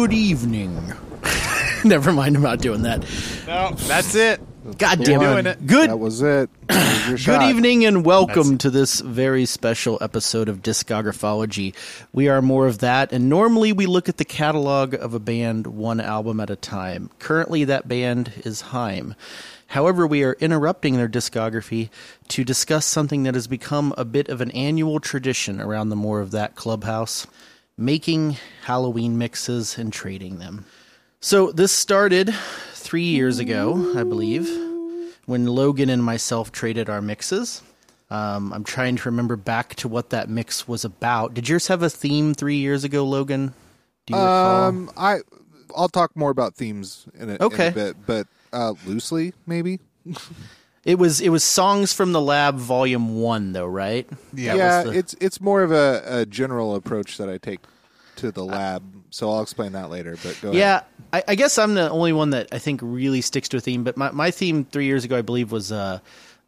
Good evening. Never mind, I'm not doing that. No, that's it. God damn it. it. Good That was it. That was Good evening and welcome to this very special episode of Discographology. We are more of that, and normally we look at the catalog of a band one album at a time. Currently, that band is Haim. However, we are interrupting their discography to discuss something that has become a bit of an annual tradition around the More of That clubhouse making Halloween mixes and trading them. So, this started three years ago, I believe when Logan and myself traded our mixes. Um, I'm trying to remember back to what that mix was about. Did yours have a theme three years ago, Logan? Do you recall? Um, I I'll talk more about themes in a, in a bit, but uh, loosely maybe. It was it was songs from the lab, volume one, though, right? Yeah. yeah, the- it's it's more of a, a general approach that I take to the lab. So I'll explain that later. But go ahead. Yeah, I, I guess I'm the only one that I think really sticks to a theme. But my, my theme three years ago, I believe, was uh,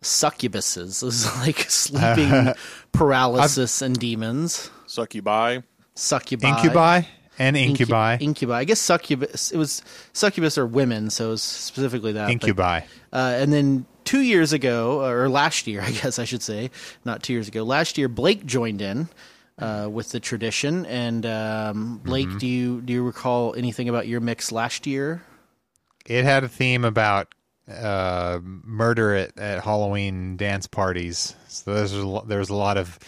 succubuses. It was like sleeping paralysis and demons. Succubi. Succubi. Incubi and Incu- incubi. Incubi. I guess succubus. It was succubus are women, so it was specifically that. but- Incubi. Uh, and then two years ago, or last year, I guess I should say, not two years ago. Last year, Blake joined in uh, with the tradition. And um, Blake, Mm-hmm. do you do you recall anything about your mix last year? It had a theme about uh, murder at, at Halloween dance parties. So there's a, there's a lot of.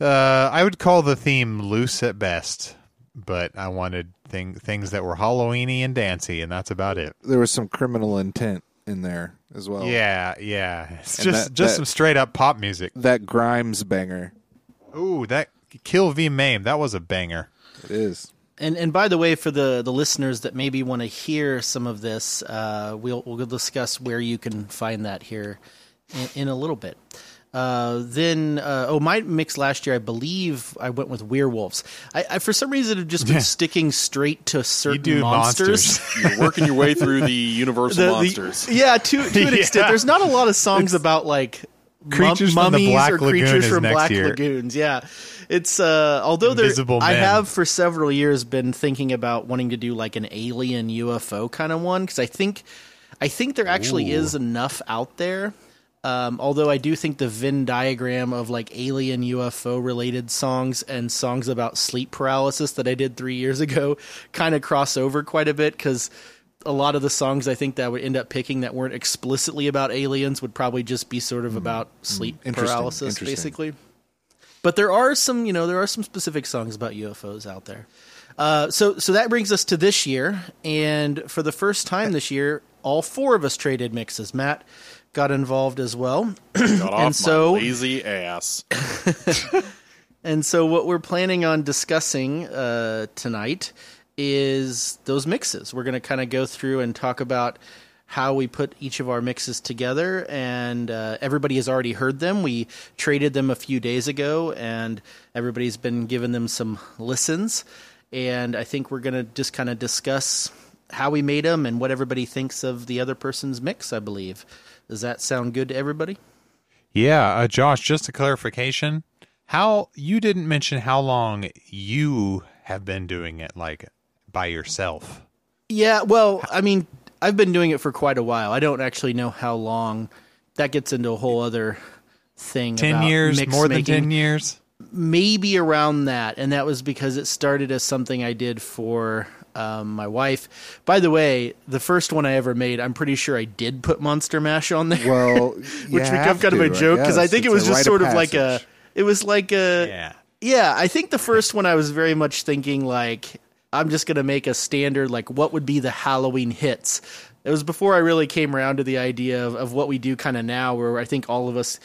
Uh, I would call the theme loose at best, but I wanted thing, things that were Halloweeny and dancy, and that's about it. there was some criminal intent in there as well. Yeah, yeah. It's And just that- just that- some straight up pop music. that Grimes banger. Ooh, that Kill V Maim. that was a banger. It is. And and by the way, for the, the listeners that maybe want to hear some of this, uh, we'll we'll discuss where you can find that here in, in a little bit. Uh, then uh, oh, my mix last year, I believe I went with werewolves. I, I for some reason have just been sticking straight to certain do monsters. monsters. You're working your way through the Universal The- the- monsters. yeah, to to an Yeah. extent. There's not a lot of songs about like Creatures mum- from the mummies Black or Lagoon creatures from next Black year. Lagoons. Yeah, it's uh, although there Invisible I have for several years been thinking about wanting to do like an alien UFO kind of one because I think I think there actually is enough out there. Um, although I do think the Venn diagram of like alien UFO related songs and songs about sleep paralysis that I did three years ago kind of cross over quite a bit because a lot of the songs I think that I would end up picking that weren't explicitly about aliens would probably just be sort of about sleep Interesting, paralysis, interesting. basically. But there are some, you know, there are some specific songs about UFOs out there. Uh, so, so that brings us to this year, and for the first time this year, all four of us traded mixes. Matt got involved as well, Got off And so- my lazy ass. and so what we're planning on discussing uh, tonight is those mixes. We're going to kind of go through and talk about how we put each of our mixes together, and uh, everybody has already heard them. We traded them a few days ago, and everybody's been giving them some listens. And I think we're going to just kind of discuss how we made them and what everybody thinks of the other person's mix. I believe. Does that sound good to everybody? Yeah, uh, Josh, just a clarification. How you didn't mention how long you have been doing it like by yourself. Yeah, well, I mean, I've been doing it for quite a while. I don't actually know how long. That gets into a whole other thing. 10 about years, more than 10 years? maybe around that, and that was because it started as something I did for um, my wife. By the way, the first one I ever made, I'm pretty sure I did put Monster Mash on there. Well, which you became have kind of to, a joke because I, guess. think it was just sort of like a. It was like a. Yeah. Yeah, I think the first one I was very much thinking like I'm just gonna make a standard like what would be the Halloween hits. it was before I really came around to the idea of, of what we do kind of now, where I think all of us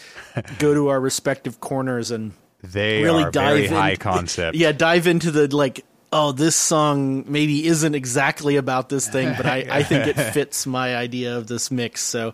go to our respective corners and They really are dive very in- high concept. Yeah, dive into the like. Oh, this song maybe isn't exactly about this thing, but I, I think it fits my idea of this mix. So,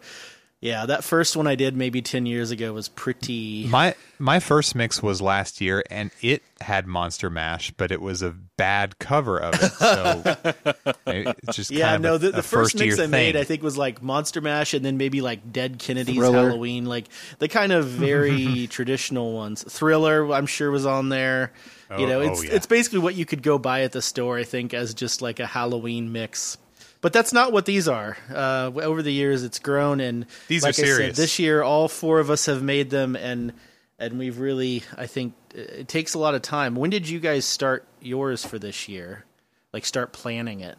yeah, that first one I did maybe ten years ago was pretty. My my first mix was last year, and it had Monster Mash, but it was a bad cover of it. So it's just Yeah, of no, a, the, a the first mix year I made. I think, was like Monster Mash, and then maybe like Dead Kennedy's Thriller. Halloween, like the kind of very traditional ones. Thriller, I'm sure, was on there. you Oh, know, oh, it's yeah. it's basically what you could go buy at the store, I think, as just like a Halloween mix. But that's not what these are. Uh, over the years, it's grown, and These are like I said, this year, all four of us have made them, and and we've really, I think, it takes a lot of time. When did you guys start yours for this year? Like, start planning it?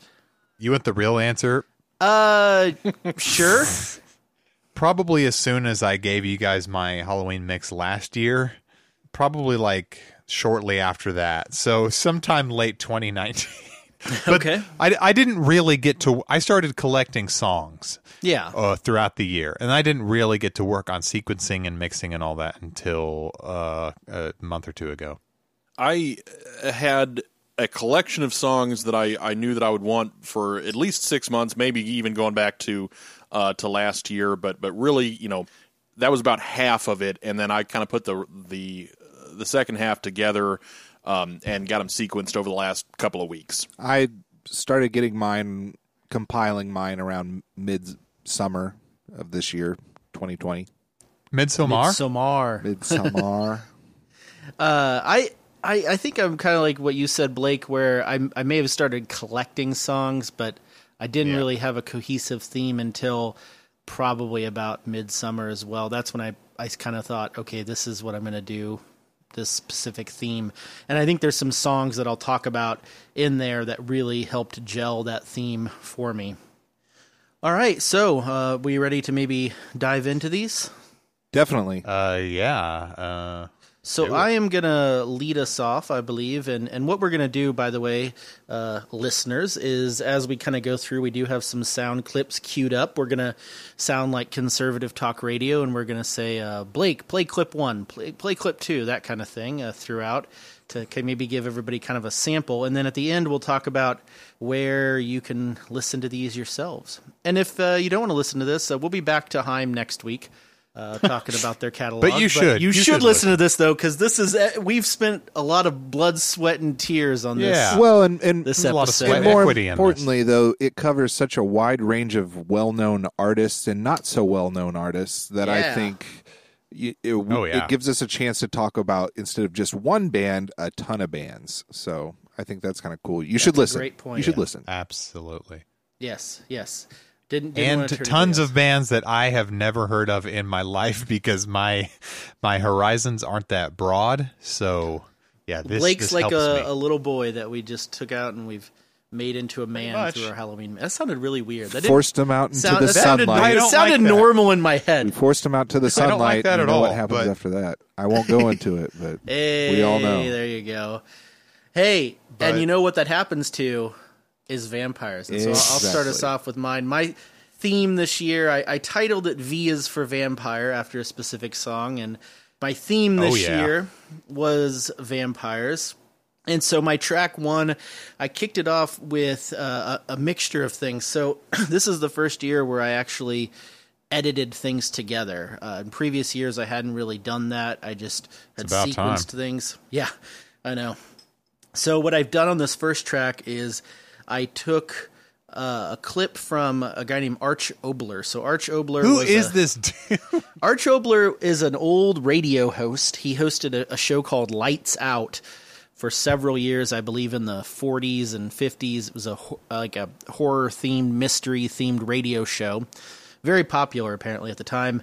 you want the real answer? Uh, sure. Probably as soon as I gave you guys my Halloween mix last year. Probably like shortly after that. So sometime late 2019. But Okay. I, I didn't really get to. I started collecting songs Yeah. uh, throughout the year, and I didn't really get to work on sequencing and mixing and all that until uh, a month or two ago. I uh, had a collection of songs that I, I knew that I would want for at least six months, maybe even going back to uh, to last year. But but really, you know, that was about half of it, and then I kind of put the the the second half together um, and got them sequenced over the last couple of weeks. I started getting mine, compiling mine around mid summer of this year, 2020. Midsommar. Somar. Midsummer. Uh, I, I, I think I'm kind of like what you said, Blake, where I, I may have started collecting songs, but I didn't Yeah. really have a cohesive theme until probably about midsummer as well. That's when I, I kind of thought, okay, this is what I'm going to do, this specific theme. And I think there's some songs that I'll talk about in there that really helped gel that theme for me. All right, so uh, we ready to maybe dive into these? Definitely. uh, yeah. Uh, So I am gonna lead us off, I believe, and and what we're gonna do, by the way, uh, listeners, is as we kind of go through, we do have some sound clips queued up. We're gonna sound like conservative talk radio, and we're gonna say, uh, Blake, play clip one, play play clip two, that kind of thing uh, throughout to maybe give everybody kind of a sample, and then at the end we'll talk about where you can listen to these yourselves. And if uh, you don't want to listen to this, uh, we'll be back to Haim next week. Uh, talking about their catalog, But you should. You, You should, should listen to this though, because this is uh, we've spent a lot of blood, sweat, and tears on this. Yeah. well, and, and This a lot of episode. sweat and more equity in this. importantly, though, it covers such a wide range of well-known artists and not so well-known artists that I think y- it, Oh, yeah. it gives us a chance to talk about instead of just one band, a ton of bands. So I think that's kind of cool. You should a listen. great point. You should Yeah. listen. absolutely. Yes, yes. Didn't, didn't wanna and tons anybody of bands that I have never heard of in my life because my my horizons aren't that broad. So yeah, this Blake's this like helps a, me. a little boy that we just took out and we've made into a man through our Halloween. That sounded really weird. That didn't Forced him out into sound, the that sounded, sunlight. I it don't sounded like that. normal in my head. We forced them out to the sunlight. I don't like that at know all, what happens but- after that. I won't go into it, but Hey, we all know. There you go. Hey, But- and you know what that happens to is vampires. And so I'll, I'll start us off with mine. My theme this year, I, I titled it "V is for Vampire" after a specific song, and my theme this Oh, yeah. year was vampires. And so my track one, I kicked it off with uh, a, a mixture of things. So this is the first year where I actually edited things together. Uh, in previous years, I hadn't really done that. I just had about time. sequenced things. Yeah, I know. So what I've done on this first track is I took uh, a clip from a guy named Arch Oboler. So Arch Oboler Who is a- this dude? Arch Oboler is an old radio host. He hosted a, a show called Lights Out for several years, I believe in the 40s and 50s. It was a like a horror themed, mystery themed radio show. Very popular apparently at the time.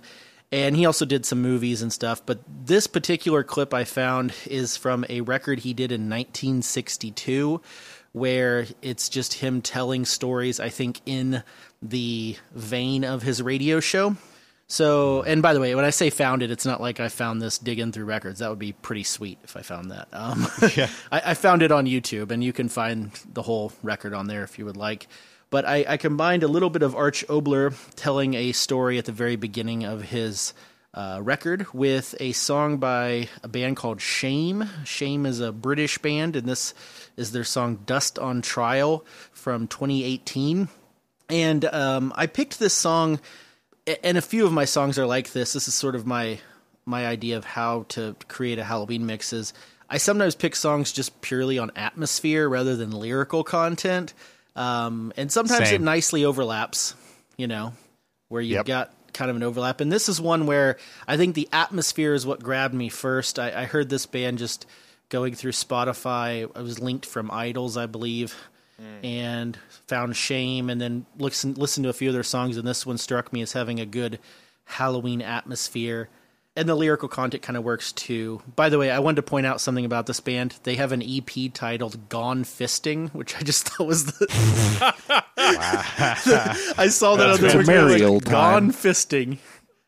And he also did some movies and stuff, but this particular clip I found is from a record he did in 1962 where it's just him telling stories I think in the vein of his radio show. So, and by the way, when I say found it, it's not like I found this digging through records. That would be pretty sweet if I found that. Um, Yeah. I, I found it on YouTube, and you can find the whole record on there if you would like. But I, I combined a little bit of Arch Oboler telling a story at the very beginning of his uh, record with a song by a band called Shame. Shame is a British band, and this is their song Dust on Trial from 2018. And um, I picked this song, and a few of my songs are like this. This is sort of my my idea of how to create a Halloween mix. Is I sometimes pick songs just purely on atmosphere rather than lyrical content, um, and sometimes Same. it nicely overlaps. You know, where you've Yep. got kind of an overlap. And this is one where I think the atmosphere is what grabbed me first. I, I heard this band just going through Spotify. I was linked from IDLES, I believe, mm. and found Shame, and then listened listened to a few of their songs. And this one struck me as having a good Halloween atmosphere. And the lyrical content kind of works too. By the way, I wanted to point out something about this band. They have an EP titled "Gone Fisting," which I just thought was the. I saw that on It's the a merry old Gone. Fisting.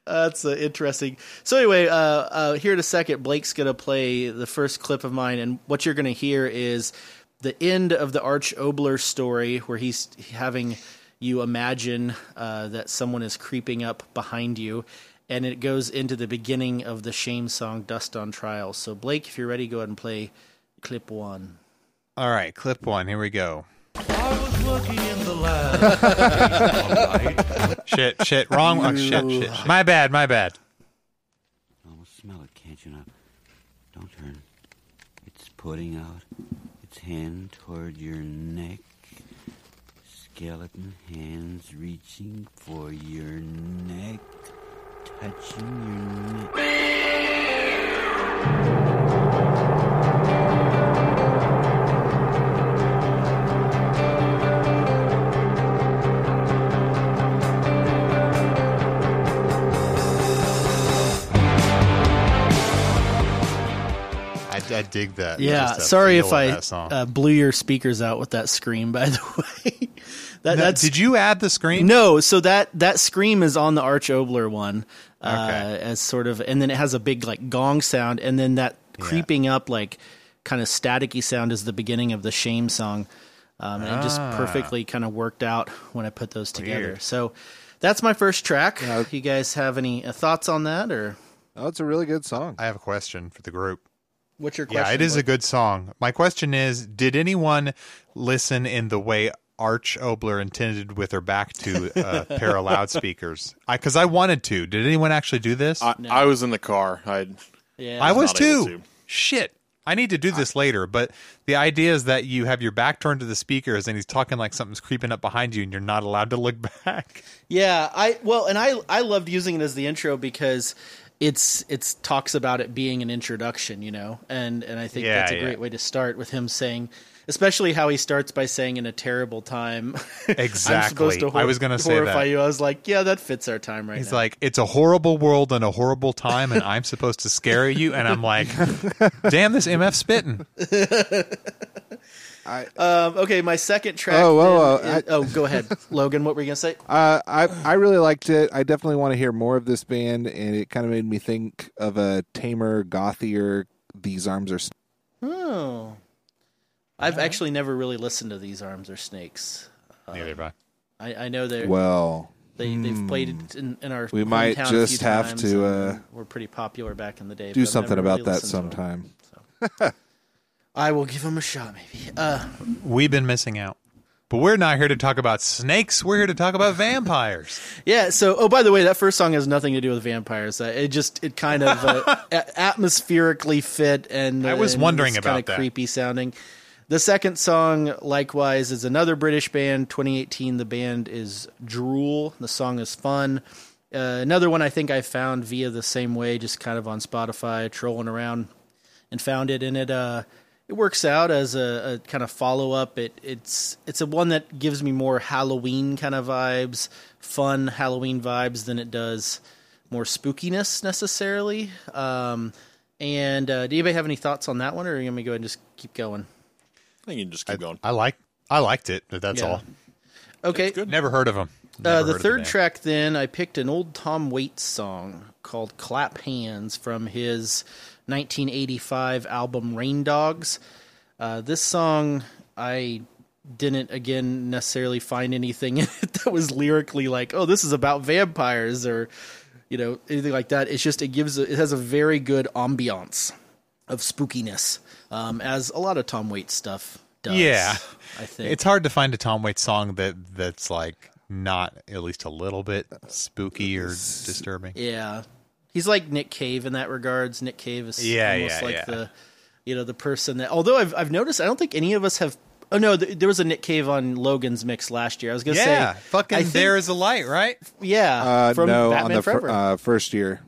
That's uh, interesting. So anyway, uh, uh, here in a second, Blake's gonna play the first clip of mine, and what you're gonna hear is the end of the Arch Oboler story, where he's having you imagine uh, that someone is creeping up behind you, and it goes into the beginning of the Shame song "Dust on Trial." So Blake, if you're ready, go ahead and play clip one. All right, clip one. Here we go. I was working in the lab. Shit, shit, wrong. Oh, shit, shit, shit. My bad, my bad. I almost smell it, can't you now? Don't turn. It's putting out its hand toward your neck. Skeleton hands reaching for your neck, touching your neck. I, I dig that. Yeah, Just the sorry if I uh, blew your speakers out with that scream. By the way, that, Now, that's did you add the screen? no. So that that scream is on the Arch Oboler one, uh, Okay. as sort of, and then it has a big like gong sound, and then that creeping up like kind of staticky sound is the beginning of the Shame song, um, and it just Ah. perfectly kind of worked out when I put those together. Weird. So that's my first track. you guys have any uh, thoughts on that, or Oh, it's a really good song. I have a question for the group. What's your question? Yeah, it is a good song. My question is Did anyone listen in the way Arch Oboler intended with her back to uh, a pair of loudspeakers? Because I, wanted to. Did anyone actually do this? I, I was in the car. I Yeah, I was too. to. Shit. I need to do this later, but the idea is that you have your back turned to the speakers and he's talking like something's creeping up behind you and you're not allowed to look back. Yeah, I well, and I I loved using it as the intro because it's it's talks about it being an introduction, you know, and and I think Yeah, that's a yeah. great way to start with him saying, especially how he starts by saying in a terrible time. I'm Exactly. supposed to I was gonna say horrify that. you. I was like, yeah, that fits our time right He's now. like, it's a horrible world and a horrible time, and I'm supposed to scare you. And I'm like, damn, this MF spitting. um, okay, my second track. Oh, whoa, whoa, is- oh, go ahead, Logan. What were you gonna say? Uh, I I really liked it. I definitely want to hear more of this band, and it kind of made me think of a tamer, gothier. These arms are. S- Oh, I've actually never really listened to these arms Are snakes. Neither have I. I, I know they're Well, They they've played it in, in our We might hometown a just few have to, uh, we're pretty popular back in the day. do something about really that listened to 'em. sometime. I will give him a shot, maybe. Uh, We've been missing out. But we're not here to talk about snakes. We're here to talk about vampires. yeah. So, oh, by the way, that first song has nothing to do with vampires. Uh, it just it kind of uh, a- atmospherically fit, and I was and wondering it's about kinda that. creepy sounding. The second song, likewise, is another British band. 2018. The band is Drool. The song is fun. Uh, another one I think I found via the same way, just kind of on Spotify, trolling around, and found it. And it uh, it works out as a, a kind of follow up. It it's it's a one that gives me more Halloween kind of vibes, fun Halloween vibes than it does more spookiness necessarily. Um, and uh, do anybody have any thoughts on that one, or are you gonna go ahead and just keep going? I think you can just keep going. I like. I liked it, but that's Yeah. all. Okay, Never heard of them. Uh, the third track, then, I picked an old Tom Waits song called Clap Hands from his 1985 album Rain Dogs. Uh, this song I didn't again necessarily find anything in it that was lyrically like, oh, this is about vampires or you know anything like that. It's just it gives a, it has a very good ambiance of spookiness, um, as a lot of Tom Waits stuff does. Yeah. I think It's hard to find a Tom Waits song that that's like not at least a little bit spooky or disturbing. Yeah, he's like Nick Cave in that regards. Nick Cave is Yeah, almost yeah, like yeah. the you know the person that. Although I've I've noticed, I don't think any of us have. Oh no, th- there was a Nick Cave on Logan's mix last year. I was gonna Yeah, say, fucking think- there is a light, right? yeah, Uh, from no, Batman on the fir- Forever. uh, first year.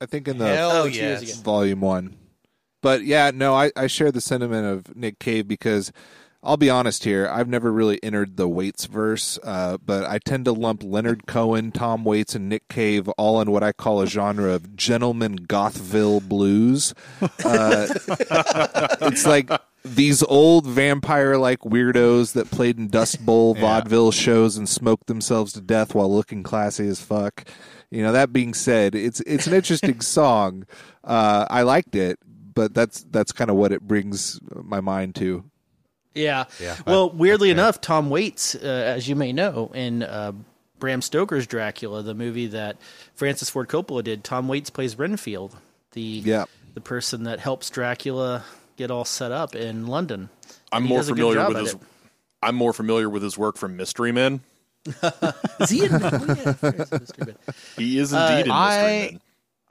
I think in the Hell Oh, two yes. volume one. But yeah, no, I, I share the sentiment of Nick Cave because I'll be honest here, I've never really entered the Waits verse, uh, but I tend to lump Leonard Cohen, Tom Waits, and Nick Cave all in what I call a genre of gentleman Gothville blues. Uh, it's like these old vampire like weirdos that played in Dust Bowl Yeah. vaudeville shows and smoked themselves to death while looking classy as fuck. You know, that being said, it's it's an interesting song. Uh, I liked it, but that's that's kind of what it brings my mind to. Yeah. Yeah, well, that- weirdly enough, Tom Waits, uh, as you may know, in uh, Bram Stoker's Dracula, the movie that Francis Ford Coppola did, Tom Waits plays Renfield, the Yeah. the person that helps Dracula get all set up in London. I'm more does a good familiar with his. it. I'm more familiar with his work from Mystery Men. Is he in? oh, yeah, Mr. Ben. He is Uh, indeed in Mystery I- Men.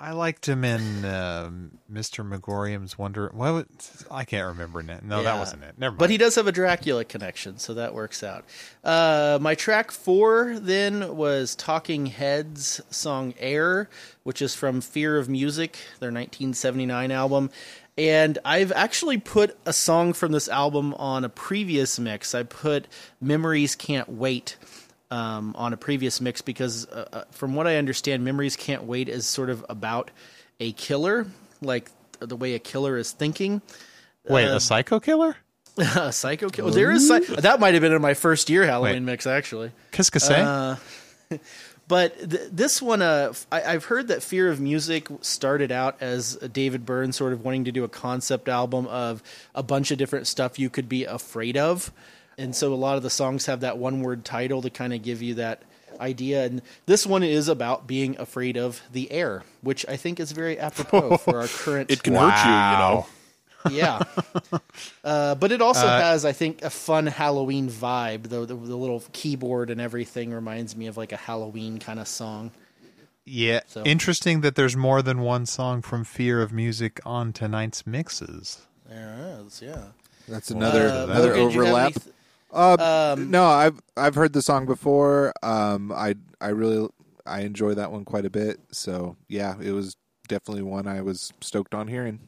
I liked him in um, Mr. Magorium's Wonder. What? was- I can't remember now. No, that wasn't it. Never mind. But he does have a Dracula connection, so that works out. Uh, my track four then was Talking Heads' song Air, which is from Fear of Music, their 1979 album. And I've actually put a song from this album on a previous mix. I put Memories Can't Wait um, on a previous mix because, uh, uh, from what I understand, Memories Can't Wait is sort of about a killer, like the way a killer is thinking. Wait, uh, a psycho killer? A psycho kill. There is that might have been in my first year Halloween Wait. mix actually. Qu'est-ce que c'est? Uh, but th- this one, uh, I- I've heard that Fear of Music started out as David Byrne sort of wanting to do a concept album of a bunch of different stuff you could be afraid of, and so a lot of the songs have that one word title to kind of give you that idea. And this one is about being afraid of the air, which I think is very apropos for our current It can hurt you, you know. Yeah. Uh, but it also Uh, has, I think, a fun Halloween vibe. The, the the little keyboard and everything reminds me of like a Halloween kind of song. Yeah. So- Interesting that there's more than one song from Fear of Music on tonight's mixes. There is, yeah. That's another Uh, another Logan, do you have overlap. th- Uh, Um, no, I've I've heard the song before. Um, I I really I enjoy that one quite a bit. So yeah, it was definitely one I was stoked on hearing.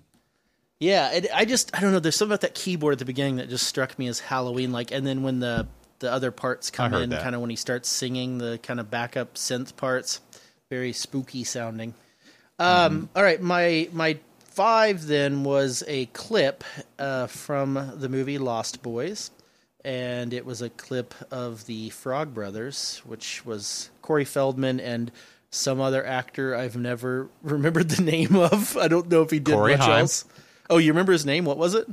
Yeah, it, I just I don't know. There's something about that keyboard at the beginning that just struck me as Halloween like, and then when the the other parts come in, kind of when he starts singing the kind of backup synth parts, very spooky sounding. Um, all right, my my five then was a clip uh, from the movie Lost Boys, and it was a clip of the Frog Brothers, which was Corey Feldman and some other actor I've never remembered the name of. I don't know if he did Corey much Haim. else. Oh, you remember his name? What was it?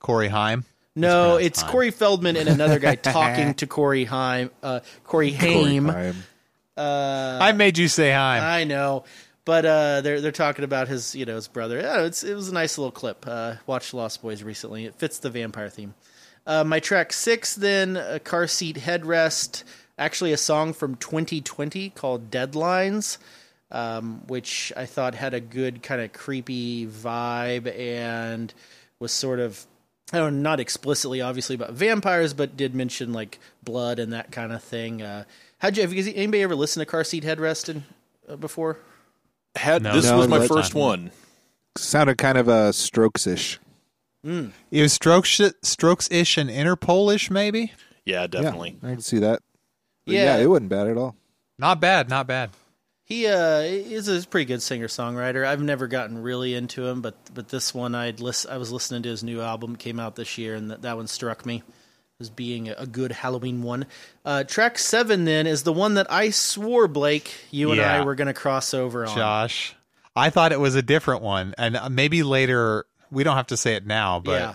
Corey Heim. No, pronounced it's Haim. Corey Feldman and another guy talking to Corey Heim. Uh, Corey Haim. Corey Haim. Uh, I made you say Haim. I know, but uh, they're they're talking about his you know his brother. It's it was a nice little clip. Uh, watched Lost Boys recently. It fits the vampire theme. Uh, my track six then a car seat headrest. Actually, a song from 2020 called Deadlines, um, which I thought had a good kind of creepy vibe and was sort of I don't know, not explicitly obviously about vampires, but did mention like blood and that kind of thing. Uh, how'd you have you, anybody ever listened to Car Seat Headrest in, uh, before? Had No. this No, was my first not- one. Sounded kind of uh, strokes ish. It was strokes strokes ish and Interpolish, maybe. Yeah, definitely. I can see that. But Yeah. yeah, it wasn't bad at all. Not bad, not bad. He uh, is a pretty good singer songwriter. I've never gotten really into him, but but this one I'd list, I was listening to his new album it came out this year, and that, that one struck me as being a, a good Halloween one. Uh, track seven then is the one that I swore Blake you and Yeah. I were going to cross over on. Josh, I thought it was a different one, and uh, maybe later we don't have to say it now, but yeah.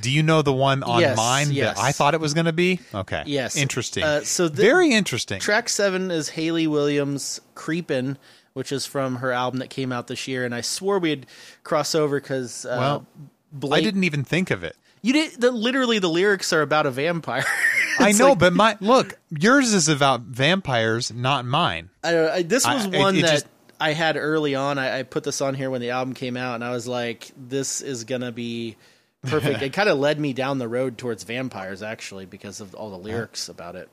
Do you know the one on Yes, mine yes. that I thought it was going to be? Okay. Yes. Interesting. Uh, so the- very interesting. Track seven is Hayley Williams' "Creepin'," which is from her album that came out this year, and I swore we'd cross over because uh, Well, Blake, I didn't even think of it. You did. The, literally, the lyrics are about a vampire. I know, like- but my look, yours is about vampires, not mine. I, don't I, this I- was it- one it that just- I had early on. I, I put this on here when the album came out, and I was like, "This is gonna be perfect." it kind of led me down the road towards vampires, actually, because of all the lyrics about it.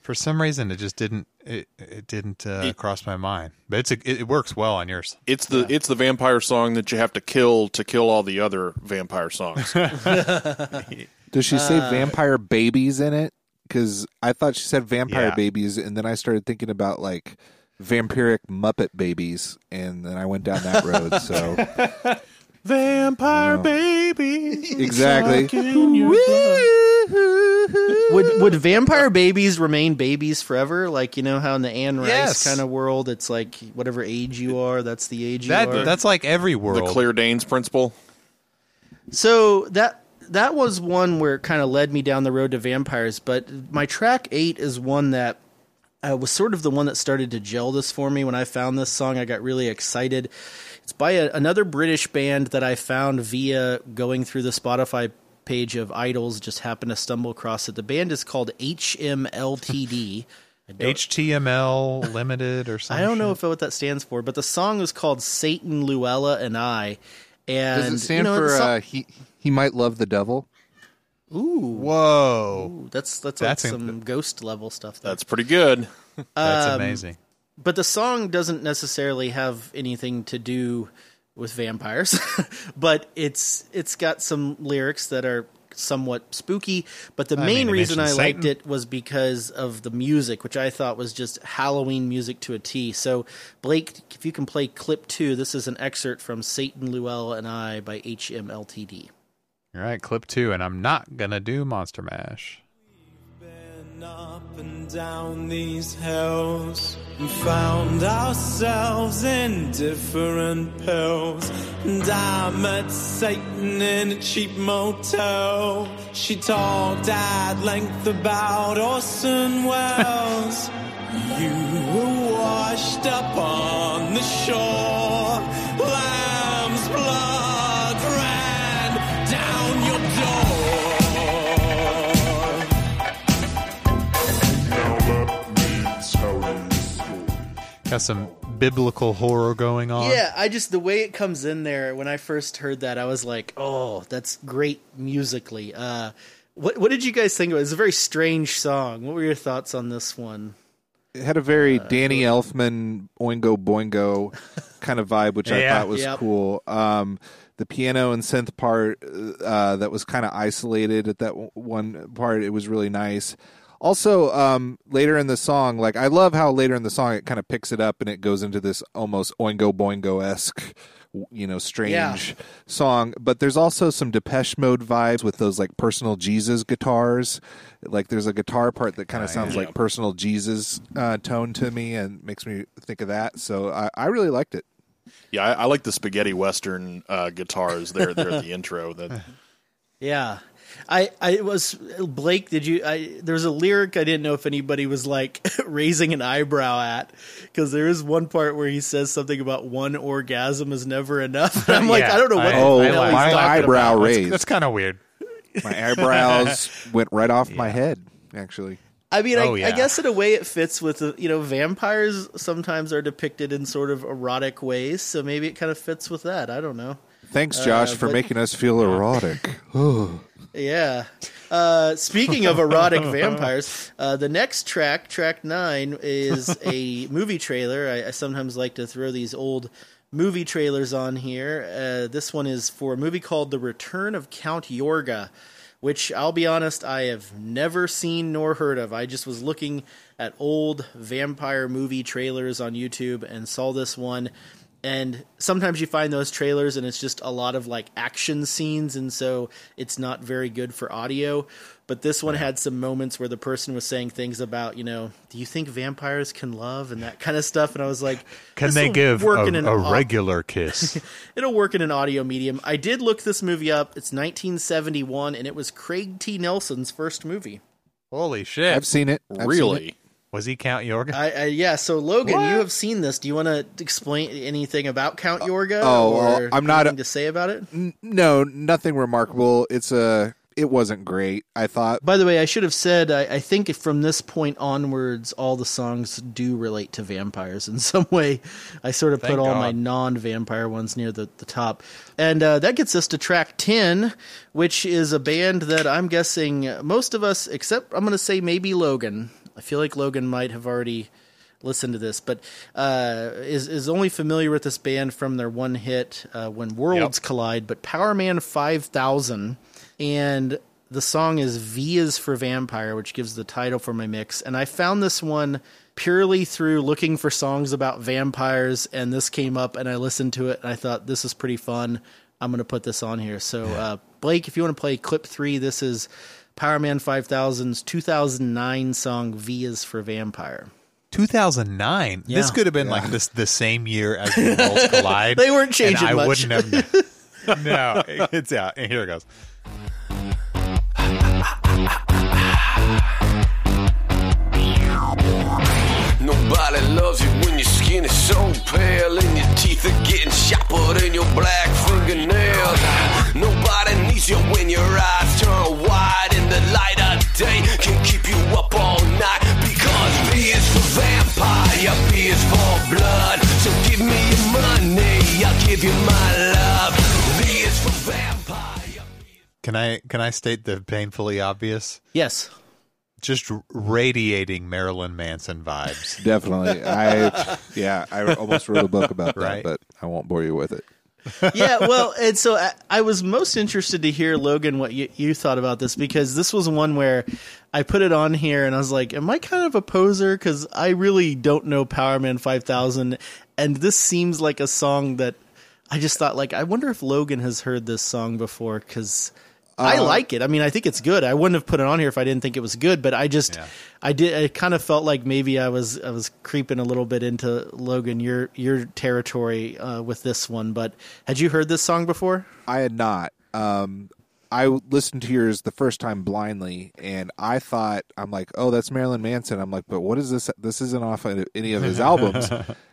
For some reason, it just didn't. It, it didn't uh, cross my mind. But it's a, it, it works well on yours. It's the it's the vampire song that you have to kill to kill all the other vampire songs. Does she say Uh, vampire babies in it? Because I thought she said vampire Yeah. babies, and then I started thinking about like vampiric Muppet babies, and then I went down that road. So vampire baby, exactly. Would would vampire babies remain babies forever? Like you know how in the Anne Rice Yes. kind of world, it's like whatever age you are, that's the age you That are. that's like every world. The world. Claire Danes principle. So that that was one where it kind of led me down the road to vampires. But my track eight is one that uh, was sort of the one that started to gel this for me. When I found this song, I got really excited. It's by a, another British band that I found via going through the Spotify page of IDLES. Just happened to stumble across it. The band is called HMLTD. I HTML limited or something. I don't know if what that stands for, but the song is called Satan, Luella, and I. And Does it stand you know, for song- uh, he? He might love the devil. Ooh, Whoa, Ooh, that's that's, That's like in- some ghost level stuff. There. That's pretty good. that's Um, amazing. But the song doesn't necessarily have anything to do with vampires, but it's it's got some lyrics that are somewhat spooky. But the I main mean, reason I mentions liked it was because of the music, which I thought was just Halloween music to a T. So Blake, if you can play clip two, this is an excerpt from Satan, Luella, and I by HMLTD. All right, clip two, and I'm not gonna do Monster Mash. Been up and down these hills and found ourselves in different pills. And I met Satan in a cheap motel. She talked at length about Orson Welles. you were washed up on the shore. Lamb's blood Got some biblical horror going on. Yeah, I just the way it comes in there. When I first heard that, I was like, "Oh, that's great musically." Uh, what what did you guys think of it? It's a very strange song. What were your thoughts on this one? It had a very Danny Elfman Oingo Boingo kind of vibe, which I thought was Yep. cool. Um, the piano and synth part uh, that was kind of isolated at that w- one part, it was really nice. Also, um, later in the song, like I love how later in the song it kind of picks it up and it goes into this almost Oingo Boingo esque, you know, strange Yeah. song. But there's also some Depeche Mode vibes with those like personal Jesus guitars. Like there's a guitar part that kind of sounds like personal Jesus uh, tone to me and makes me think of that. So I, I really liked it. Yeah, I, I like the spaghetti western uh, guitars there there at the intro. That Yeah, I I was Blake. Did you? I there was a lyric I didn't know if anybody was like raising an eyebrow at because there is one part where he says something about one orgasm is never enough. And I'm like, I don't know what I- the Oh, I hell like he's my eyebrow about. raised. That's kind of weird. My eyebrows went right off my head. Actually, I mean, Oh, I, yeah. I guess in a way it fits with uh, you know vampires sometimes are depicted in sort of erotic ways, so maybe it kind of fits with that. I don't know. thanks, Josh, uh, for but- making us feel erotic. Yeah. Uh, speaking of erotic vampires, uh, the next track, track nine, is a movie trailer. I, I sometimes like to throw these old movie trailers on here. Uh, this one is for a movie called The Return of Count Yorga, which I'll be honest, I have never seen nor heard of. I just was looking at old vampire movie trailers on YouTube and saw this one. And sometimes you find those trailers and it's just a lot of like action scenes, and so it's not very good for audio. But this one had some moments where the person was saying things about, you know, do you think vampires can love and that kind of stuff? And I was like, Can they give work a, in an a au- regular kiss? It'll work in an audio medium. I did look this movie up. It's 1971, and it was Craig T. Nelson's first movie. Holy shit! I've seen it. I've seen it. Really? Was he Count Yorga? I, I yeah. So Logan, you have seen this. Do you want to explain anything about Count Yorga? oh, or well, I'm not- anything to say about it. No, nothing remarkable. It's a. It wasn't great. I thought. By the way, I should have said I, I think from this point onwards, all the songs do relate to vampires in some way. I sort of Thank put all God. my non-vampire ones near the, the top, and uh, that gets us to track ten, which is a band that I'm guessing most of us, except I'm going to say maybe Logan. I feel like Logan might have already listened to this, but uh, is is only familiar with this band from their one hit uh, "When Worlds Yep. Collide." But Powerman Five Thousand, and the song is "V is for Vampire," which gives the title for my mix. And I found this one purely through looking for songs about vampires, and this came up, and I listened to it, and I thought this is pretty fun. I'm going to put this on here. So, uh, Blake, if you want to play clip three, this is Powerman 5000's 2009 song "V is for Vampire." 2009. This could have been like this the same year as the Worlds Collide. They weren't changing and I much. wouldn't have. no, it's out. And here it goes. Nobody loves you when your skin is so pale and your teeth are getting sharper than your black fingernails. Nobody needs you when your eyes turn day can keep you up all night because B is for vampire, B is for blood. So give me your money, I'll give you my love. B is for vampire. Can I can I state the painfully obvious? Yes. Just radiating Marilyn Manson vibes. Definitely. I yeah, I almost wrote a book about that, Right. but I won't bore you with it. Yeah, well, and so I, I was most interested to hear Logan what you, you thought about this because this was one where I put it on here and I was like, "Am I kind of a poser?" Because I really don't know Powerman Five Thousand, and this seems like a song that I just thought like, I wonder if Logan has heard this song before because. I like it. I mean, I think it's good. I wouldn't have put it on here if I didn't think it was good. But I just, Yeah. I did. I kind of felt like maybe I was, I was creeping a little bit into Logan your your territory uh, with this one. But had you heard this song before? I had not. Um, I listened to yours the first time blindly, and I thought I'm like, oh, that's Marilyn Manson. I'm like, but what is this? This isn't off of any of his albums.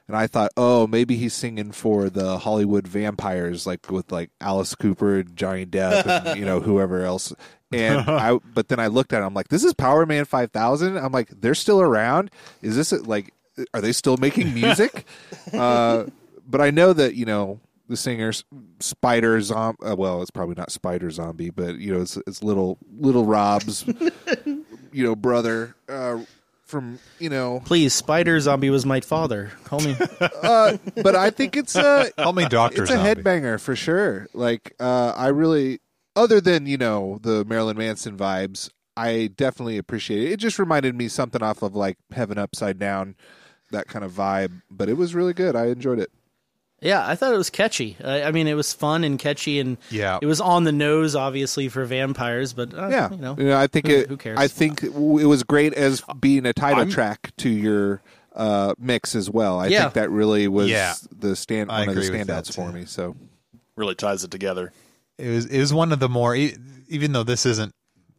And I thought, oh, maybe he's singing for the Hollywood vampires, like with like Alice Cooper, and Johnny Depp, and you know whoever else. And I, but then I looked at it. I'm like, this is Powerman 5000. I'm like, they're still around. Is this like? Are they still making music? uh, but I know that you know the singer Spider Zombie. Uh, well, it's probably not Spider Zombie, but you know it's it's little little Rob's you know brother uh, from you know. Please, Spider Zombie was my father. Call me. Uh, but I think it's a Call me Doctor it's a Zombie. headbanger for sure. Like uh, I really, other than you know the Marilyn Manson vibes, I definitely appreciate it. It just reminded me something off of like Heaven Upside Down, that kind of vibe. But it was really good. I enjoyed it. Yeah, I thought it was catchy. I, I mean, it was fun and catchy, and Yeah. it was on the nose, obviously for vampires. But uh, Yeah, you know, I think who- it. who cares? I think it was great as being a title I'm- track to your uh, mix as well. I Yeah. think that really was Yeah. the stand I one of the agree with that, standouts for me. So Really ties it together. It was it was one of the more e- even though this isn't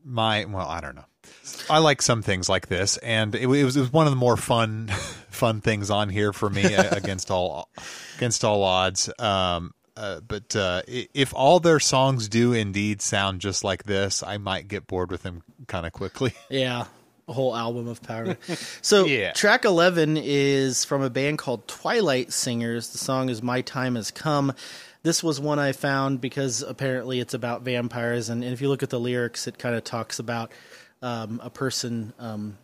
my well I don't know. I like some things like this, and it, was it was one of the more fun fun things on here for me uh, against all against all odds. Um, uh, but uh, if all their songs do indeed sound just like this, I might get bored with them kind of quickly. Yeah, a whole album of Power. so Yeah. track eleven is from a band called Twilight Singers. The song is "My Time Has Come." This was one I found because apparently it's about vampires, and, and if you look at the lyrics, it kind of talks about um, a person um,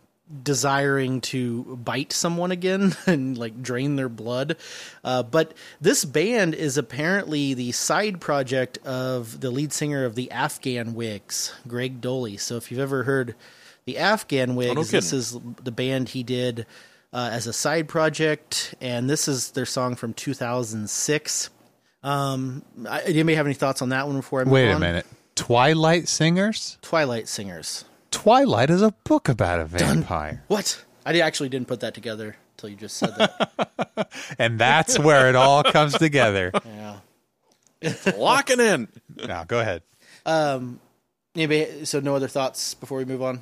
desiring to bite someone again and like drain their blood. Uh, but this band is apparently the side project of the lead singer of the Afghan Whigs, Greg Dulli. So if you've ever heard the Afghan Whigs, no this is the band he did uh, as a side project, and this is their song from 2006. Um, I, anybody have any thoughts on that one before I move Wait a on? minute. Twilight Singers? Twilight Singers. Twilight is a book about a vampire. What? I actually didn't put that together until you just said that. And that's where it all comes together. yeah. Locking in. Now, go ahead. Um, anybody? So no other thoughts before we move on.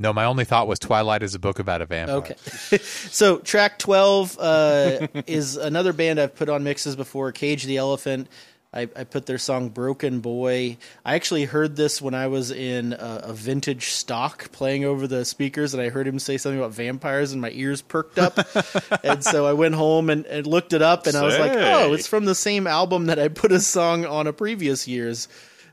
No, my only thought was Twilight is a book about a vampire. Okay. so track 12 uh, is another band I've put on mixes before, Cage the Elephant. I, I put their song Broken Boy. I actually heard this when I was in a, a vintage stock playing over the speakers, and I heard him say something about vampires, and my ears perked up. and so I went home and, and looked it up, and I was like, oh, it's from the same album that I put a song on a previous year's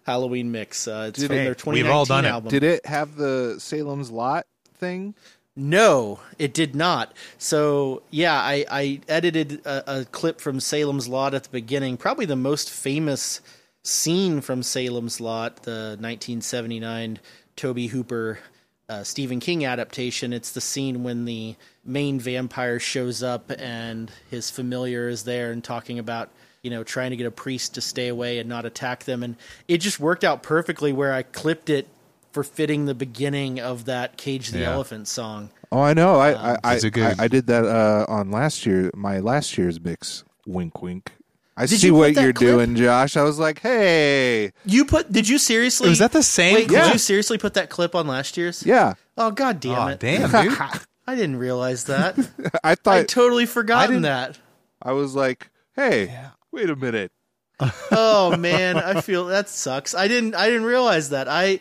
Halloween mix. Uh, it's from Hey, their 2019 we've all done it. album. Did it have the Salem's Lot thing? No, it did not. So yeah, I, I edited a, a clip from Salem's Lot at the beginning. Probably the most famous scene from Salem's Lot, the 1979 Tobe Hooper uh, Stephen King adaptation. It's the scene when the main vampire shows up and his familiar is there and talking about you know trying to get a priest to stay away and not attack them, and it just worked out perfectly where I clipped it for fitting the beginning of that Cage the Yeah. Elephant song. Oh, I know. I I, I, good- I I did that uh, on last year. My last year's mix. Wink, wink. I Did see you what you're clip? doing, Josh. I was like, hey, You put? Did you seriously? Was that the same Wait, clip? did you seriously put that clip on last year's? yeah. Oh god damn Aw, it! damn, dude. I didn't realize that. I thought I totally forgotten didn't- that. I was like, hey, wait a minute. Oh man, I feel that sucks. I didn't. I didn't realize that. I.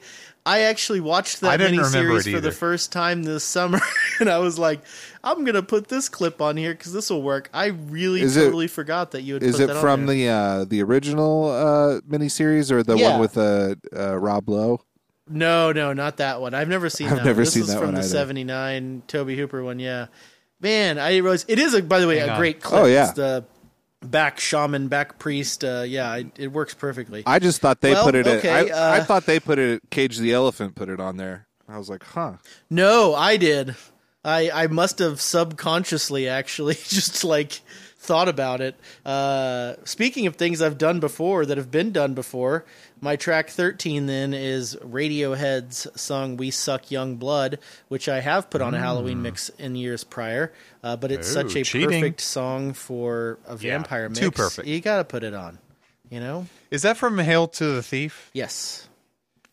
I actually watched that didn't miniseries for the first time this summer, and I was like, "I'm gonna put this clip on here because this will work." I really Is it- totally forgot that you had. Is put it that on from there. the uh, the original uh, miniseries or the Yeah. one with uh, uh, Rob Lowe? No, no, not that one. I've never seen I've that. never one. This seen is that from one the '79 Tobe Hooper one. Yeah, man, I didn't realize it is a. By the way, Hang a on. great clip. Oh, yeah. it's the back shaman, back priest. Uh, yeah, it, it works perfectly. I just thought they Well, put it. okay, at, I, I uh, thought they put it. Cage the Elephant put it on there. I was like, huh. No, I did. I I must have subconsciously actually just like thought about it. Uh, speaking of things I've done before that have been done before, my track 13 then is Radiohead's song "We Suck Young Blood," which I have put on a Halloween mix in years prior. Uh, but it's such a cheating. perfect song for a vampire mix. too perfect. You got to put it on. You know? Is that from Hail to the Thief? Yes.